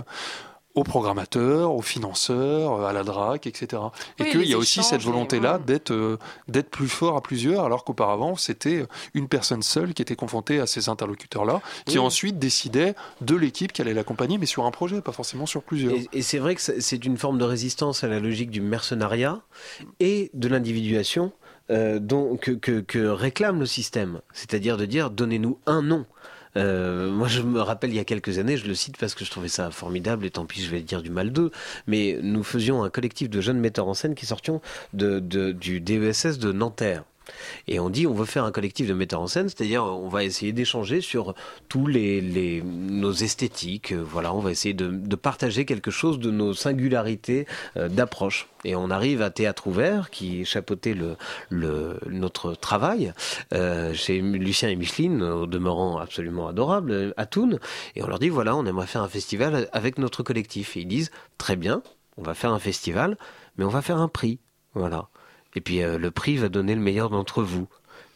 aux programmateurs, aux financeurs, euh, à la DRAC, etc. Et Oui, qu'il y a aussi cette volonté-là d'être euh, d'être plus fort à plusieurs, alors qu'auparavant, c'était une personne seule qui était confrontée à ces interlocuteurs-là, qui Oui. ensuite décidait de l'équipe qui allait l'accompagner, mais sur un projet, pas forcément sur plusieurs. Et, et c'est vrai que c'est une forme de résistance à la logique du mercenariat et de l'individuation euh, que- que réclame le système. C'est-à-dire de dire donnez-nous un nom. Euh, moi, je me rappelle il y a quelques années, je le cite parce que je trouvais ça formidable, et tant pis, je vais dire du mal d'eux, mais nous faisions un collectif de jeunes metteurs en scène qui sortions du DESS de Nanterre. Et on dit on veut faire un collectif de metteurs en scène, c'est-à-dire on va essayer d'échanger sur tous les, nos esthétiques, euh, voilà, on va essayer de, partager quelque chose de nos singularités euh, d'approche. Et on arrive à Théâtre Ouvert, qui chapeautait le, notre travail, euh, chez Lucien et Micheline, au demeurant absolument adorable, à Thun, et on leur dit voilà, on aimerait faire un festival avec notre collectif. Et ils disent très bien, on va faire un festival, mais on va faire un prix, voilà. Et puis euh, le prix va donner le meilleur d'entre vous.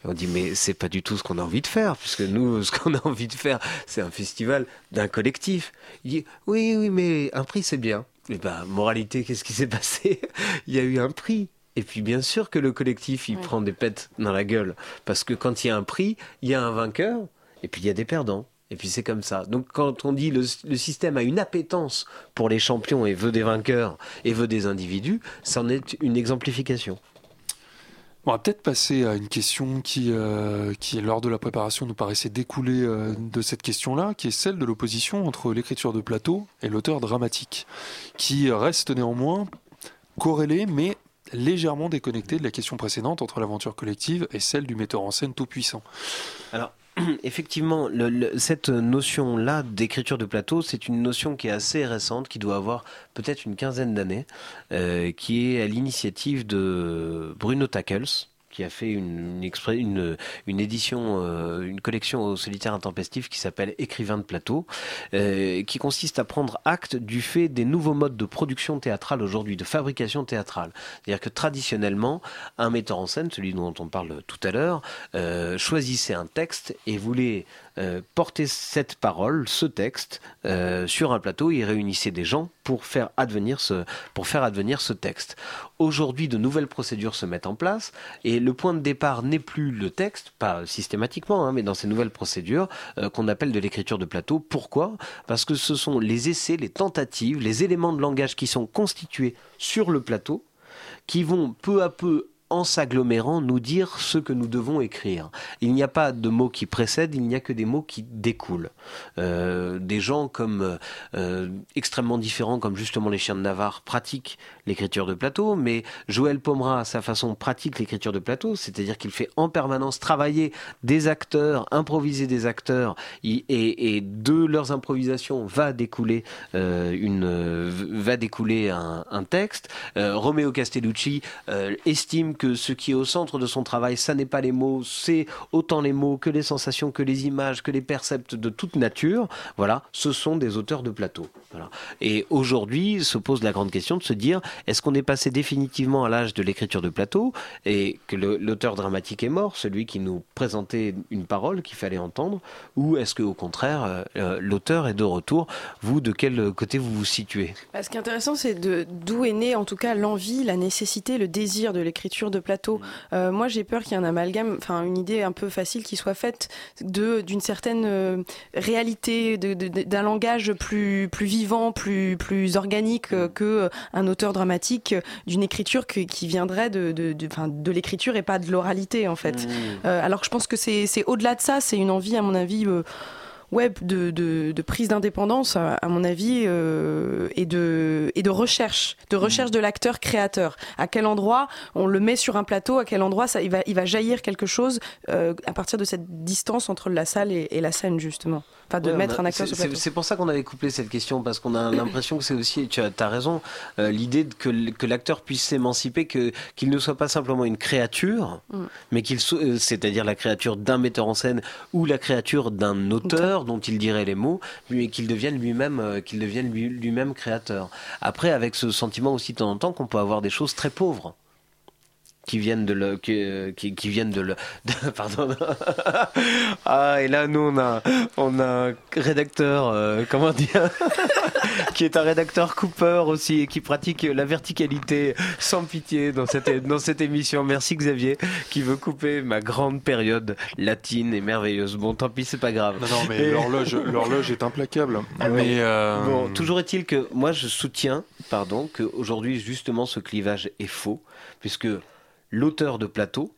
Et on dit mais c'est pas du tout ce qu'on a envie de faire, puisque nous ce qu'on a envie de faire c'est un festival d'un collectif. Il dit oui oui mais un prix c'est bien. Et ben moralité qu'est-ce qui s'est passé? Il y a eu un prix. Et puis bien sûr que le collectif il Ouais. prend des pètes dans la gueule parce que quand il y a un prix il y a un vainqueur et puis il y a des perdants. Et puis c'est comme ça. Donc quand on dit le, le système a une appétence pour les champions et veut des vainqueurs et veut des individus, c'en est une exemplification. On va peut-être passer à une question qui, euh, lors de la préparation, nous paraissait découler euh, de cette question-là, qui est celle de l'opposition entre l'écriture de plateau et l'auteur dramatique, qui reste néanmoins corrélée, mais légèrement déconnectée de la question précédente entre l'aventure collective et celle du metteur en scène tout-puissant. Effectivement, cette notion-là d'écriture de plateau, c'est une notion qui est assez récente, qui doit avoir peut-être une quinzaine d'années, euh, qui est à l'initiative de Bruno Tackles, qui a fait une, une, une, édition, euh, une collection au solitaire intempestif qui s'appelle Écrivain de plateau, euh, qui consiste à prendre acte du fait des nouveaux modes de production théâtrale aujourd'hui, de fabrication théâtrale. C'est-à-dire que traditionnellement, un metteur en scène, celui dont on parle tout à l'heure, euh, choisissait un texte et voulait porter cette parole, ce texte, sur un plateau. Il réunissait des gens pour faire advenir ce, pour faire advenir ce texte. Aujourd'hui, de nouvelles procédures se mettent en place et le point de départ n'est plus le texte, pas systématiquement, hein, mais dans ces nouvelles procédures euh, qu'on appelle de l'écriture de plateau. Pourquoi? Parce que ce sont les essais, les tentatives, les éléments de langage qui sont constitués sur le plateau qui vont peu à peu en s'agglomérant, nous dire ce que nous devons écrire. Il n'y a pas de mots qui précèdent, il n'y a que des mots qui découlent. Euh, des gens comme euh, extrêmement différents, comme justement les chiens de Navarre, pratiquent l'écriture de plateau, mais Joël Pomera, à sa façon, pratique l'écriture de plateau, c'est-à-dire qu'il fait en permanence travailler des acteurs, improviser des acteurs, et, de leurs improvisations va découler euh, une va découler un, texte. Euh, Romeo Castellucci estime que ce qui est au centre de son travail, ça n'est pas les mots, c'est autant les mots que les sensations, que les images, que les percepts de toute nature. Voilà, ce sont des auteurs de plateau. Et aujourd'hui se pose la grande question de se dire est-ce qu'on est passé définitivement à l'âge de l'écriture de plateau et que l'auteur dramatique est mort, celui qui nous présentait une parole qu'il fallait entendre, ou est-ce qu'au contraire euh, l'auteur est de retour? Vous, de quel côté vous vous situez? Bah, Ce qui est intéressant, c'est d'où est née en tout cas l'envie, la nécessité, le désir de l'écriture de plateau. Mm. Euh, moi, j'ai peur qu'il y ait un amalgame, enfin une idée un peu facile qui soit faite d'une certaine euh, réalité, d'un langage plus plus vivant, plus plus organique qu'un que un auteur dramatique, d'une écriture qui viendrait de de, de, l'écriture et pas de l'oralité en fait. Mm. alors que je pense que c'est au-delà de ça, c'est une envie à mon avis web de, de, prise d'indépendance, à, mon avis, euh, et, de, et de recherche, de recherche de l'acteur créateur. À quel endroit on le met sur un plateau, à quel endroit ça, il, va, il va jaillir quelque chose euh, à partir de cette distance entre la salle et, la scène, justement? Enfin, de mettre un acteur sur plateau. C'est pour ça qu'on avait couplé cette question, parce qu'on a l'impression que c'est aussi, tu as, as raison, euh, l'idée que, que l'acteur puisse s'émanciper, qu'il ne soit pas simplement une créature, mm. mais qu'il soit, c'est-à-dire la créature d'un metteur en scène ou la créature d'un auteur dont il dirait les mots, mais qu'il devienne lui-même euh, qu'il devienne lui-même créateur. Après, avec ce sentiment aussi de temps en temps qu'on peut avoir des choses très pauvres qui viennent de le, qui, qui, viennent de le, pardon. ah et là nous on a on a un rédacteur euh, comment dire qui est un rédacteur Cooper aussi et qui pratique la verticalité sans pitié dans cette dans cette émission. Merci Xavier qui veut couper ma grande période latine et merveilleuse. Bon tant pis c'est pas grave. Non, non mais l'horloge l'horloge est implacable. Ah mais euh, bon toujours est-il que moi je soutiens pardon que aujourd'hui justement ce clivage est faux puisque l'auteur de plateau,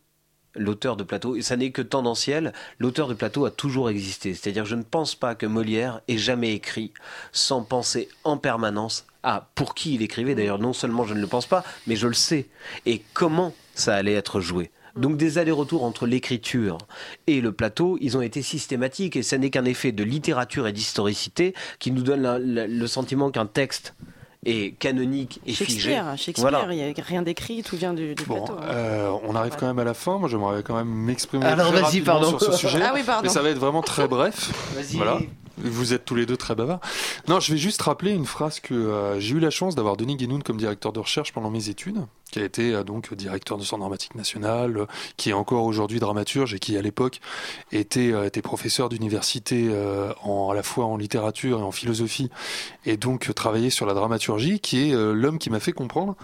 l'auteur de plateau, et ça n'est que tendanciel, l'auteur de plateau a toujours existé. C'est-à-dire je ne pense pas que Molière ait jamais écrit sans penser en permanence à pour qui il écrivait. D'ailleurs, non seulement je ne le pense pas, mais je le sais. Et comment ça allait être joué. Donc des allers-retours entre l'écriture et le plateau, ils ont été systématiques et ça n'est qu'un effet de littérature et d'historicité qui nous donne le sentiment qu'un texte et canonique et figé. Shakespeare, il n'y a rien d'écrit, tout vient du, bon, plateau. Hein. Euh, on arrive quand même à la fin. Moi, j'aimerais quand même m'exprimer sur ce sujet. Ah oui, pardon. Mais ça va être vraiment très bref. Voilà. Vous êtes tous les deux très bavards. Non, je vais juste rappeler une phrase que euh, j'ai eu la chance d'avoir Denis Guénoun comme directeur de recherche pendant mes études, qui a été euh, donc directeur de Centre dramatique national, euh, qui est encore aujourd'hui dramaturge et qui à l'époque était, professeur d'université à la fois en littérature et en philosophie, et donc travaillait sur la dramaturgie, qui est l'homme qui m'a fait comprendre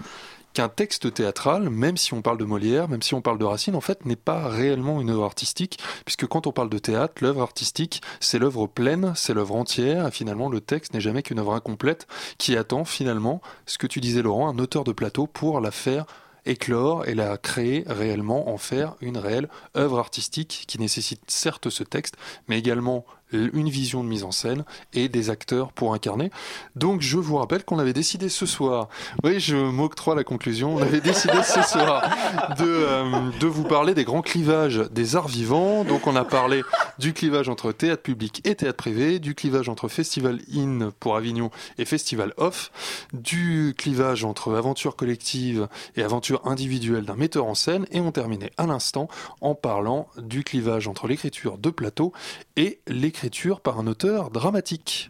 qu'un texte théâtral, même si on parle de Molière, même si on parle de Racine, en fait, n'est pas réellement une œuvre artistique, puisque quand on parle de théâtre, l'œuvre artistique, c'est l'œuvre pleine, c'est l'œuvre entière, et finalement, le texte n'est jamais qu'une œuvre incomplète qui attend finalement, ce que tu disais Laurent, un auteur de plateau pour la faire éclore et la créer réellement, en faire une réelle œuvre artistique qui nécessite certes ce texte, mais également une vision de mise en scène et des acteurs pour incarner. Donc je vous rappelle qu'on avait décidé ce soir, oui je m'octroie la conclusion, on avait décidé ce soir de, euh, de vous parler des grands clivages des arts vivants. Donc on a parlé du clivage entre théâtre public et théâtre privé, du clivage entre Festival In pour Avignon et Festival Off, du clivage entre aventure collective et aventure individuelle d'un metteur en scène et on terminait à l'instant en parlant du clivage entre l'écriture de plateau et l'écriture par un auteur dramatique.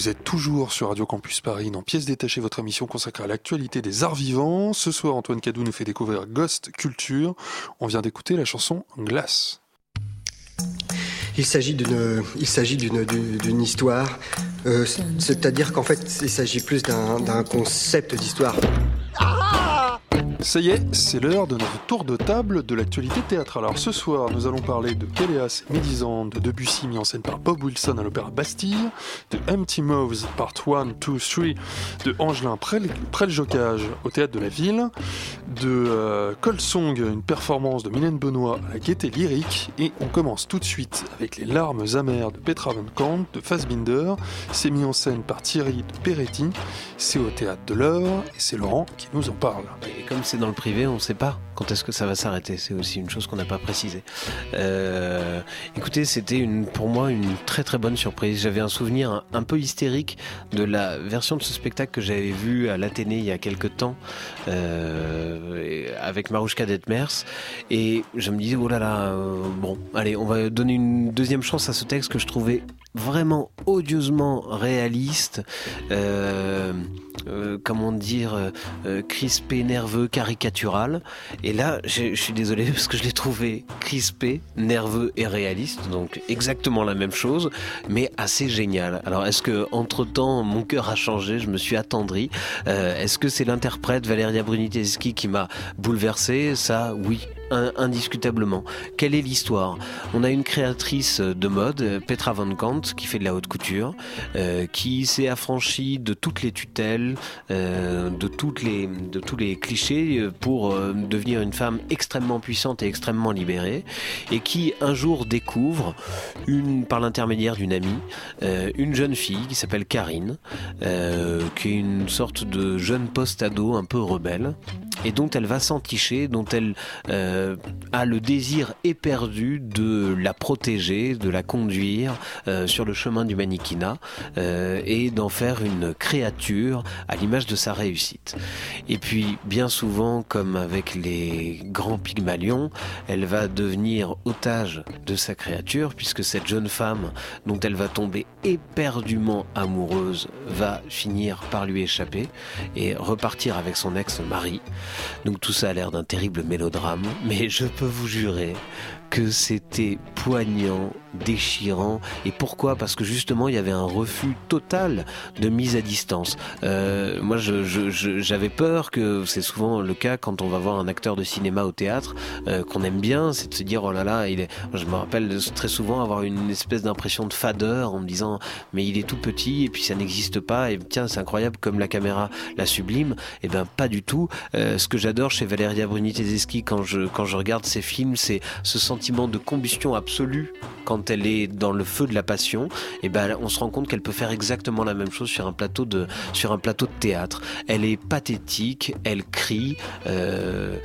Vous êtes toujours sur Radio Campus Paris dans Pièces détachées, votre émission consacrée à l'actualité des arts vivants. Ce soir, Antoine Cadou nous fait découvrir Ghost Culture. On vient d'écouter la chanson Glace. Il s'agit d'une, il s'agit d'une, d'une histoire. Euh, c'est-à-dire qu'en fait, il s'agit plus d'un, d'un concept d'histoire. Ça y est, c'est l'heure de notre tour de table de l'actualité théâtrale. Alors ce soir, nous allons parler de Kéléas et Médisande de Debussy mis en scène par Bob Wilson à l'Opéra Bastille, de Empty Mouths Part 1, 2, 3 de Angelin Preljocage au Théâtre de la Ville, de euh, Song, une performance de Mylène Benoît à la Gaieté Lyrique, et on commence tout de suite avec Les larmes amères de Petra Van Kant de Fassbinder. C'est mis en scène par Thierry de Peretti, c'est au Théâtre de l'Œuvre et c'est Laurent qui nous en parle. C'est dans le privé, on ne sait pas quand est-ce que ça va s'arrêter. C'est aussi une chose qu'on n'a pas précisé. Euh, écoutez, c'était pour moi une très très bonne surprise. J'avais un souvenir un, peu hystérique de la version de ce spectacle que j'avais vu à l'Athénée il y a quelques temps euh, avec Marouchka Detmers. Et je me disais, oh là là, euh, bon, allez, on va donner une deuxième chance à ce texte que je trouvais vraiment odieusement réaliste, euh, euh, comment dire, crispé, nerveux, caricatural. Là, je suis désolé parce que je l'ai trouvé crispé, nerveux et réaliste, donc exactement la même chose, mais assez génial. Alors, est-ce que entre temps mon cœur a changé, je me suis attendri. Est-ce que c'est l'interprète Valeria Bruniteschi qui m'a bouleversé? Ça, oui, indiscutablement. Quelle est l'histoire? On a une créatrice de mode, Petra Van Kant, qui fait de la haute couture, euh, qui s'est affranchie de toutes les tutelles, euh, de, tous les clichés pour euh, devenir une femme extrêmement puissante et extrêmement libérée, et qui un jour découvre, une, par l'intermédiaire d'une amie, une jeune fille qui s'appelle Karine, qui est une sorte de jeune post-ado un peu rebelle, et dont elle va s'enticher, dont elle euh, a le désir éperdu de la protéger, de la conduire euh, sur le chemin du mannequinat euh, et d'en faire une créature à l'image de sa réussite. Et puis, bien souvent, comme avec les grands pygmalions, elle va devenir otage de sa créature puisque cette jeune femme dont elle va tomber éperdument amoureuse va finir par lui échapper et repartir avec son ex-mari. Donc tout ça a l'air d'un terrible mélodrame, mais je peux vous jurer que c'était poignant, déchirant. Et pourquoi? Parce que justement, il y avait un refus total de mise à distance. Euh, moi, j'avais peur que c'est souvent le cas quand on va voir un acteur de cinéma au théâtre euh, qu'on aime bien, c'est de se dire oh là là, il est. je me rappelle très souvent avoir une espèce d'impression de fadeur en me disant mais il est tout petit et puis ça n'existe pas et tiens c'est incroyable comme la caméra la sublime. Et eh ben pas du tout. Euh, ce que j'adore chez Valeria Bruni Tedeschi quand je quand je regarde ses films, c'est ce sentiment de combustion absolue quand elle est dans le feu de la passion, et ben on se rend compte qu'elle peut faire exactement la même chose sur un plateau de sur un plateau de théâtre. Elle est pathétique, elle crie. Euh,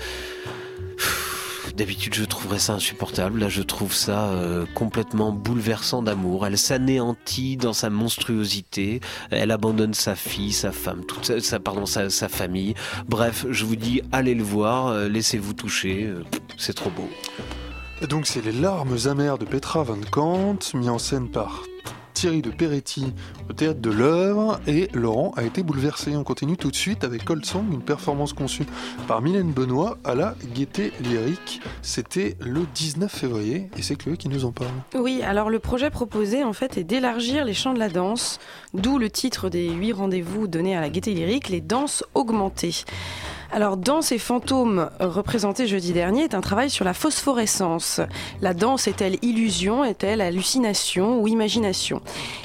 d'habitude, je trouverais ça insupportable. Là, je trouve ça euh, complètement bouleversant d'amour. Elle s'anéantit dans sa monstruosité. Elle abandonne sa fille, sa femme, toute sa, pardon, sa, famille. Bref, je vous dis, allez le voir, euh, laissez-vous toucher. c'est trop beau. Donc c'est les larmes amères de Petra Van Kant, mis en scène par Thierry de Peretti au théâtre de l'œuvre et Laurent a été bouleversé. On continue tout de suite avec Cold Song, une performance conçue par Mylène Benoît à la Gaieté Lyrique. C'était le 19 février et c'est Chloé qui nous en parle. Oui, alors le projet proposé en fait est d'élargir les champs de la danse, d'où le titre des huit rendez-vous donnés à la Gaieté Lyrique, les danses augmentées. Alors, Danse et fantômes, représenté jeudi dernier, est un travail sur la phosphorescence. La danse est-elle illusion, est-elle hallucination ou imagination?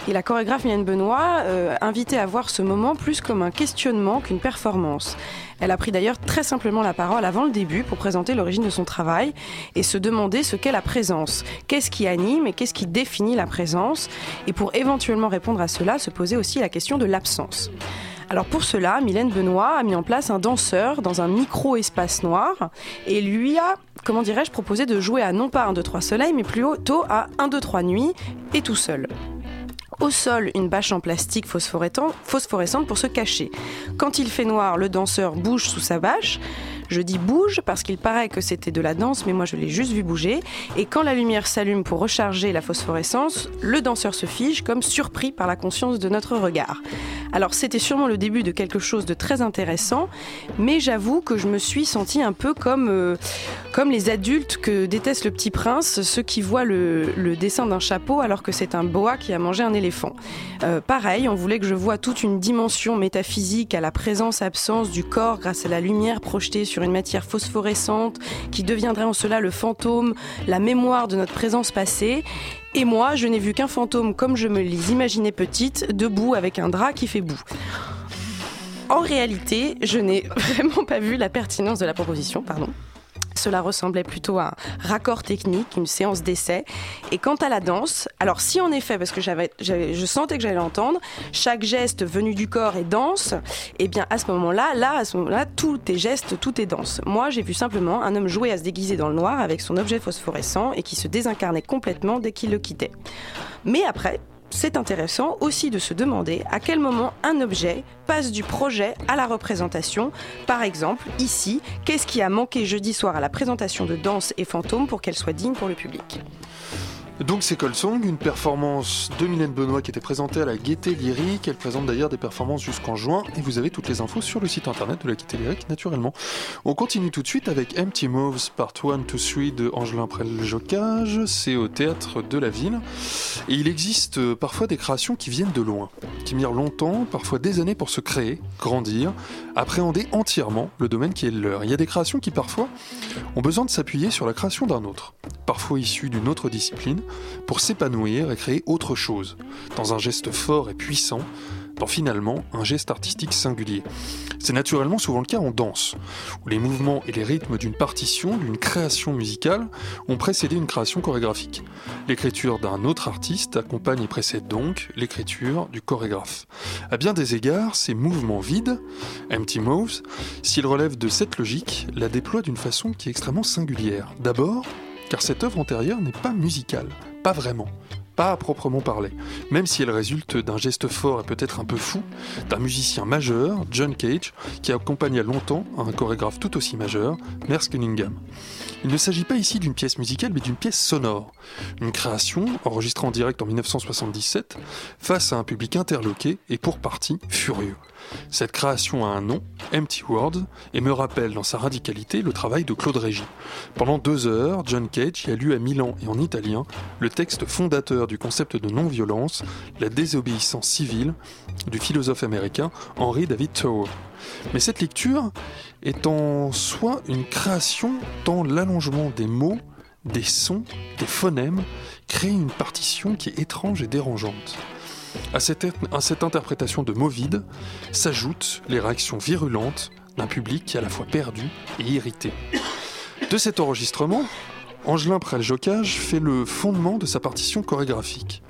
Et la chorégraphe Mylène Benoît euh, invitait à voir ce moment plus comme un questionnement qu'une performance. Elle a pris d'ailleurs très simplement la parole avant le début pour présenter l'origine de son travail et se demander ce qu'est la présence. Qu'est-ce qui anime et qu'est-ce qui définit la présence? Et pour éventuellement répondre à cela, se poser aussi la question de l'absence. Alors pour cela, Mylène Benoît a mis en place un danseur dans un micro-espace noir et lui a, comment dirais-je, proposé de jouer à non pas 1, 2, 3 soleil, mais plutôt à 1, 2, 3 nuit et tout seul. Au sol, une bâche en plastique phosphorescente pour se cacher. Quand il fait noir, le danseur bouge sous sa bâche. Je dis bouge parce qu'il paraît que c'était de la danse, mais moi je l'ai juste vu bouger. Et quand la lumière s'allume pour recharger la phosphorescence, le danseur se fige comme surpris par la conscience de notre regard. Alors c'était sûrement le début de quelque chose de très intéressant, mais j'avoue que je me suis sentie un peu comme, euh, comme les adultes que déteste le petit prince, ceux qui voient le, dessin d'un chapeau alors que c'est un boa qui a mangé un éléphant. Euh, pareil, on voulait que je voie toute une dimension métaphysique à la présence-absence du corps grâce à la lumière projetée sur une matière phosphorescente qui deviendrait en cela le fantôme, la mémoire de notre présence passée. Et moi, je n'ai vu qu'un fantôme comme je me les imaginais petite, debout avec un drap qui fait boue. En réalité, je n'ai vraiment pas vu la pertinence de la proposition, pardon. Cela ressemblait plutôt à un raccord technique, une séance d'essai. Et quant à la danse, alors si en effet, parce que je sentais que j'allais l'entendre, chaque geste venu du corps est danse, et eh bien à ce moment-là, là, à ce moment-là, tout est geste, tout est danse. Moi, j'ai vu simplement un homme jouer à se déguiser dans le noir avec son objet phosphorescent et qui se désincarnait complètement dès qu'il le quittait. Mais après, c'est intéressant aussi de se demander à quel moment un objet passe du projet à la représentation. Par exemple, ici, qu'est-ce qui a manqué jeudi soir à la présentation de Danse et Fantômes pour qu'elle soit digne pour le public? Donc c'est Colsong, une performance de Mylène Benoît qui était présentée à la Gaieté Lyrique. Elle présente d'ailleurs des performances jusqu'en juin et vous avez toutes les infos sur le site internet de la Gaieté Lyrique naturellement. On continue tout de suite avec Empty Moves Part 1 to 3 de Angelin Prel-Jocage. C'est au théâtre de la ville. Et il existe euh, parfois des créations qui viennent de loin, qui mirent longtemps, parfois des années pour se créer, grandir, appréhender entièrement le domaine qui est le leur. Il y a des créations qui parfois ont besoin de s'appuyer sur la création d'un autre, parfois issu d'une autre discipline pour s'épanouir et créer autre chose, dans un geste fort et puissant, dans finalement un geste artistique singulier. C'est naturellement souvent le cas en danse, où les mouvements et les rythmes d'une partition, d'une création musicale, ont précédé une création chorégraphique. L'écriture d'un autre artiste accompagne et précède donc l'écriture du chorégraphe. À bien des égards, ces mouvements vides, empty moves, s'ils relèvent de cette logique, la déploient d'une façon qui est extrêmement singulière. D'abord, car cette œuvre antérieure n'est pas musicale, pas vraiment, pas à proprement parler, même si elle résulte d'un geste fort et peut-être un peu fou d'un musicien majeur, John Cage, qui accompagna longtemps un chorégraphe tout aussi majeur, Merce Cunningham. Il ne s'agit pas ici d'une pièce musicale, mais d'une pièce sonore, une création enregistrée en direct en 1977 face à un public interloqué et pour partie furieux. Cette création a un nom, Empty Words, et me rappelle dans sa radicalité le travail de Claude Régis. Pendant deux heures, John Cage y a lu à Milan et en italien le texte fondateur du concept de non-violence, la désobéissance civile, du philosophe américain Henry David Thoreau. Mais cette lecture est en soi une création tant l'allongement des mots, des sons, des phonèmes crée une partition qui est étrange et dérangeante. À cette, interprétation de mots vides s'ajoutent les réactions virulentes d'un public à la fois perdu et irrité. De cet enregistrement, Angelin Prel-Jocage fait le fondement de sa partition chorégraphique.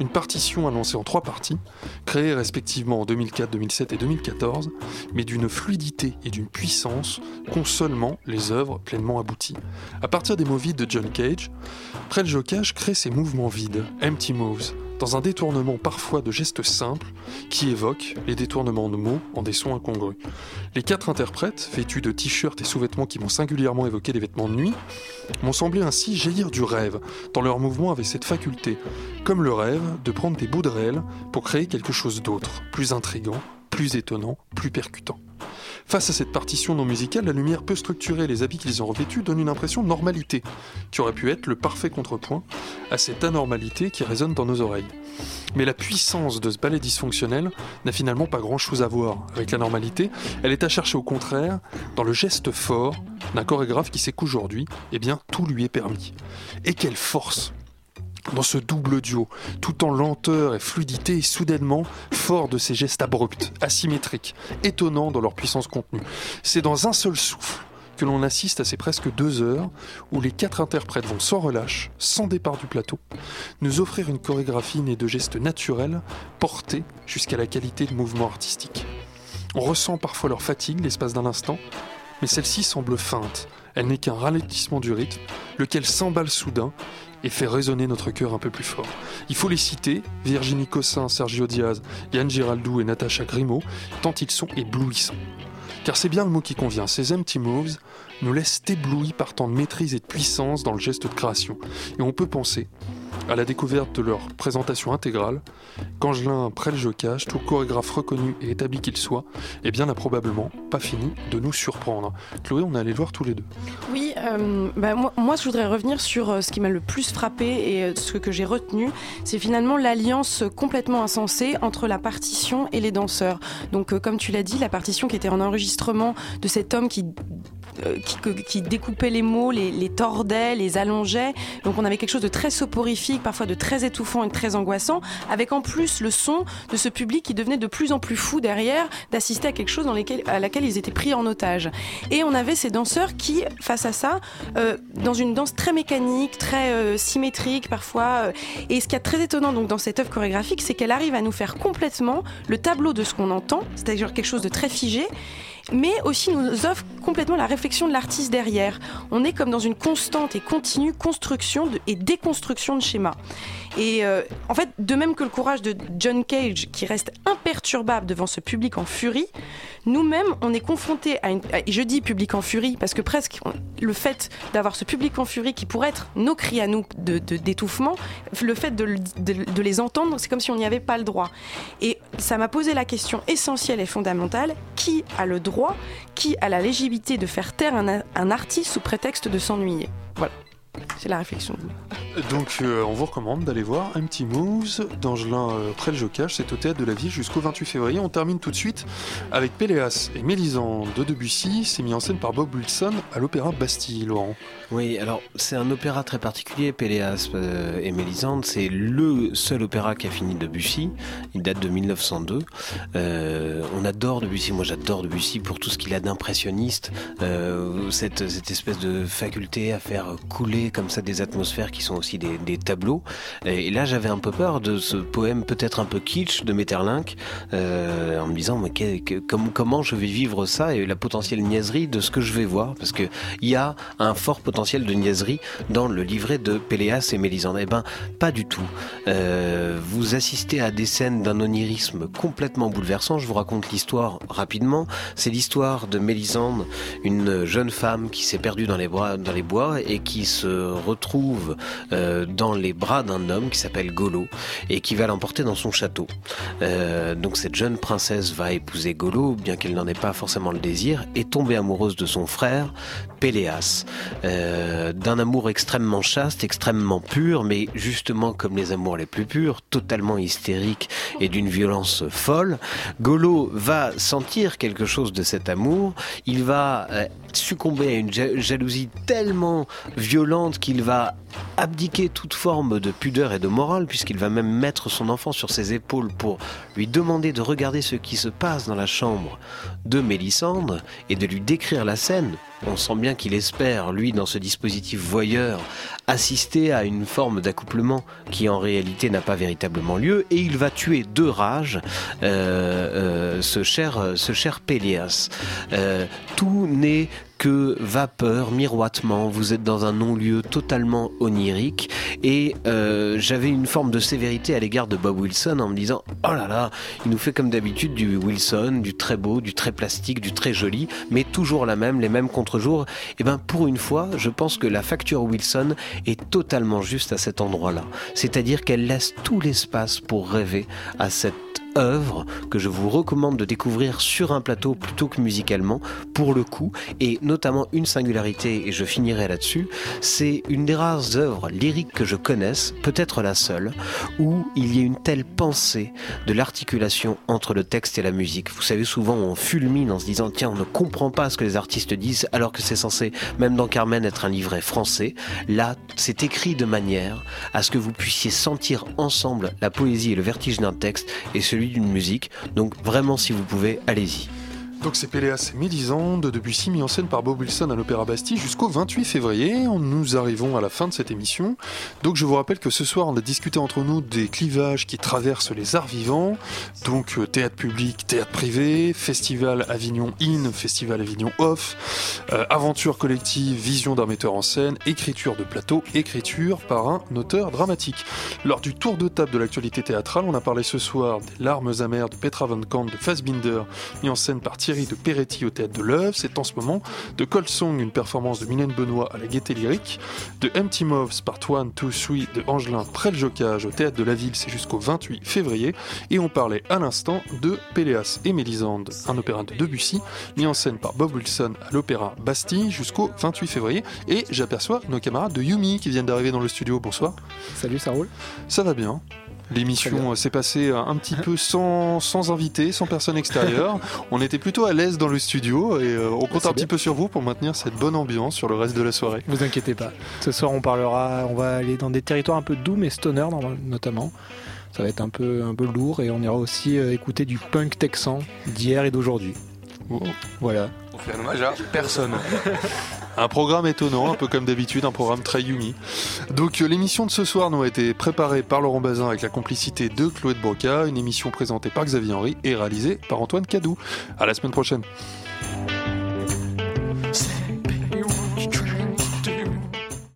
Une partition annoncée en trois parties, créée respectivement en 2004, 2007 et 2014, mais d'une fluidité et d'une puissance qu'ont seulement les œuvres pleinement abouties. À partir des mots vides de John Cage, Prel-Jocage crée ses mouvements vides, empty moves, dans un détournement parfois de gestes simples qui évoquent les détournements de mots en des sons incongrus. Les quatre interprètes, vêtus de t-shirts et sous-vêtements qui m'ont singulièrement évoqué les vêtements de nuit, m'ont semblé ainsi jaillir du rêve, tant leur mouvement avait cette faculté, comme le rêve, de prendre des bouts de réel pour créer quelque chose d'autre, plus intrigant, plus étonnant, plus percutant. Face à cette partition non musicale, la lumière peu structurée et les habits qu'ils ont revêtus donnent une impression de normalité, qui aurait pu être le parfait contrepoint à cette anormalité qui résonne dans nos oreilles. Mais la puissance de ce ballet dysfonctionnel n'a finalement pas grand-chose à voir avec la normalité, elle est à chercher au contraire dans le geste fort d'un chorégraphe qui sait qu'aujourd'hui, eh bien, tout lui est permis. Et quelle force dans ce double duo, tout en lenteur et fluidité, et soudainement fort de ces gestes abrupts, asymétriques, étonnants dans leur puissance contenue. C'est dans un seul souffle que l'on assiste à ces presque deux heures où les quatre interprètes vont sans relâche, sans départ du plateau, nous offrir une chorégraphie née de gestes naturels, portés jusqu'à la qualité de mouvement artistique. On ressent parfois leur fatigue l'espace d'un instant, mais celle-ci semble feinte. Elle n'est qu'un ralentissement du rythme, lequel s'emballe soudain et fait résonner notre cœur un peu plus fort. Il faut les citer, Virginie Cossin, Sergio Diaz, Yann Giraldou et Natacha Grimaud, tant ils sont éblouissants. Car c'est bien le mot qui convient, ces empty moves nous laissent éblouis par tant de maîtrise et de puissance dans le geste de création. Et on peut penser, à la découverte de leur présentation intégrale, qu'Angelin Prel-Jocage, tout chorégraphe reconnu et établi qu'il soit, eh bien n'a probablement pas fini de nous surprendre. Chloé, on est allé le voir tous les deux. Oui, euh, bah, moi, moi, je voudrais revenir sur euh, ce qui m'a le plus frappé et euh, ce que j'ai retenu, c'est finalement l'alliance complètement insensée entre la partition et les danseurs. Donc, comme tu l'as dit, la partition qui était en enregistrement de cet homme qui euh, qui, découpait les mots, les, tordait, les allongeait. Donc on avait quelque chose de très soporifique, parfois de très étouffant et de très angoissant, avec en plus le son de ce public qui devenait de plus en plus fou derrière, d'assister à quelque chose dans lesquels, à laquelle ils étaient pris en otage. Et on avait ces danseurs qui, face à ça, euh, dans une danse très mécanique, très euh, symétrique parfois, et ce qui est très étonnant donc dans cette œuvre chorégraphique, c'est qu'elle arrive à nous faire complètement le tableau de ce qu'on entend, c'est-à-dire quelque chose de très figé, mais aussi nous offre complètement la réflexion de l'artiste derrière. On est comme dans une constante et continue construction et déconstruction de schémas. Et euh, en fait, de même que le courage de John Cage, qui reste imperturbable devant ce public en furie, nous-mêmes, on est confrontés à une. Je dis public en furie parce que presque le fait d'avoir ce public en furie qui pourrait être nos cris à nous d'étouffement, de, le fait de, de les entendre, c'est comme si on n'y avait pas le droit. Et ça m'a posé la question essentielle et fondamentale qui a le droit, qui a la légitimité de faire taire un, un artiste sous prétexte de s'ennuyer? Voilà. C'est la réflexion. Donc, euh, on vous recommande d'aller voir Empty Moves d'Angelin euh, près le Jocage. C'est au théâtre de la Ville jusqu'au 28 février. On termine tout de suite avec Péléas et Mélisande de Debussy. C'est mis en scène par Bob Wilson à l'Opéra Bastille, Laurent. Oui, alors c'est un opéra très particulier, Péléas euh, et Mélisande. C'est le seul opéra qui a fini Debussy. Il date de 1902. on adore Debussy. Moi, j'adore Debussy pour tout ce qu'il a d'impressionniste. cette, cette espèce de faculté à faire couler comme ça des atmosphères qui sont aussi des, tableaux. Et, là, j'avais un peu peur de ce poème peut-être un peu kitsch de Metterlinck, euh, en me disant mais comment je vais vivre ça et la potentielle niaiserie de ce que je vais voir, parce que il y a un fort potentiel de niaiserie dans le livret de Péléas et Mélisande. Eh ben, pas du tout. Euh, vous assistez à des scènes d'un onirisme complètement bouleversant. Je vous raconte l'histoire rapidement. C'est l'histoire de Mélisande, une jeune femme qui s'est perdue dans les bois, dans les bois et qui se retrouve euh, dans les bras d'un homme qui s'appelle Golo et qui va l'emporter dans son château. Euh, donc cette jeune princesse va épouser Golo, bien qu'elle n'en ait pas forcément le désir, et tomber amoureuse de son frère, Péléas, euh, d'un amour extrêmement chaste, extrêmement pur, mais justement comme les amours les plus purs, totalement hystérique et d'une violence folle. Golo va sentir quelque chose de cet amour, il va succomber à une jalousie tellement violente qu'il va abdiquer toute forme de pudeur et de morale, puisqu'il va même mettre son enfant sur ses épaules pour lui demander de regarder ce qui se passe dans la chambre de Mélissandre et de lui décrire la scène. On sent bien qu'il espère, lui, dans ce dispositif voyeur, assister à une forme d'accouplement qui en réalité n'a pas véritablement lieu, et il va tuer de rage euh, euh, ce cher, ce Pélias. Euh, tout n'est que vapeur, miroitement, vous êtes dans un non-lieu totalement onirique et euh, j'avais une forme de sévérité à l'égard de Bob Wilson en me disant oh là là, il nous fait comme d'habitude du Wilson, du très beau, du très plastique, du très joli, mais toujours la même, les mêmes contre-jours. Et ben pour une fois, je pense que la facture Wilson est totalement juste à cet endroit-là. C'est-à-dire qu'elle laisse tout l'espace pour rêver à cette œuvre que je vous recommande de découvrir sur un plateau plutôt que musicalement pour le coup et notamment une singularité et je finirai là-dessus c'est une des rares œuvres lyriques que je connaisse peut-être la seule où il y a une telle pensée de l'articulation entre le texte et la musique. Vous savez souvent on fulmine en se disant tiens on ne comprend pas ce que les artistes disent alors que c'est censé même dans Carmen être un livret français. Là c'est écrit de manière à ce que vous puissiez sentir ensemble la poésie et le vertige d'un texte et celui d'une musique. Donc vraiment, si vous pouvez, allez-y. Donc c'est Péléas et Mélisande de Debussy mis en scène par Bob Wilson à l'Opéra Bastille jusqu'au 28 février. Nous arrivons à la fin de cette émission. Donc je vous rappelle que ce soir on a discuté entre nous des clivages qui traversent les arts vivants. Donc euh, théâtre public, théâtre privé, festival Avignon In, festival Avignon Off, euh, aventure collective, vision d'un metteur en scène, écriture de plateau, écriture par un auteur dramatique. Lors du tour de table de l'actualité théâtrale, on a parlé ce soir des larmes amères de Petra von Kant de Fassbinder, mis en scène par Thierry de Peretti au théâtre de l'œuvre. C'est en ce moment de Cold Song, une performance de Mylène Benoît à la Gaieté Lyrique. De Empty Moves Part 1, 2, 3 de Angelin près le Jocage au théâtre de la Ville, c'est jusqu'au 28 février. Et on parlait à l'instant de Péléas et Mélisande, un opéra de Debussy, mis en scène par Bob Wilson à l'Opéra Bastille jusqu'au 28 février. Et j'aperçois nos camarades de Yumi qui viennent d'arriver dans le studio. Bonsoir. Salut, ça roule? Ça va bien. L'émission s'est passée un petit peu sans, sans invité, sans personne extérieure. on était plutôt à l'aise dans le studio et euh, on compte un petit peu sur vous pour maintenir cette bonne ambiance sur le reste de la soirée. Vous inquiétez pas. Ce soir, on parlera, on va aller dans des territoires un peu doux mais stoner notamment. Ça va être un peu, un peu lourd et on ira aussi euh, écouter du punk texan d'hier et d'aujourd'hui. Voilà. On fait un hommage à personne. un programme étonnant, un peu comme d'habitude, un programme très Yumi. Donc euh, l'émission de ce soir nous a été préparée par Laurent Bazin avec la complicité de Chloé de Broca, une émission présentée par Xavier Henry et réalisée par Antoine Cadou. À la semaine prochaine.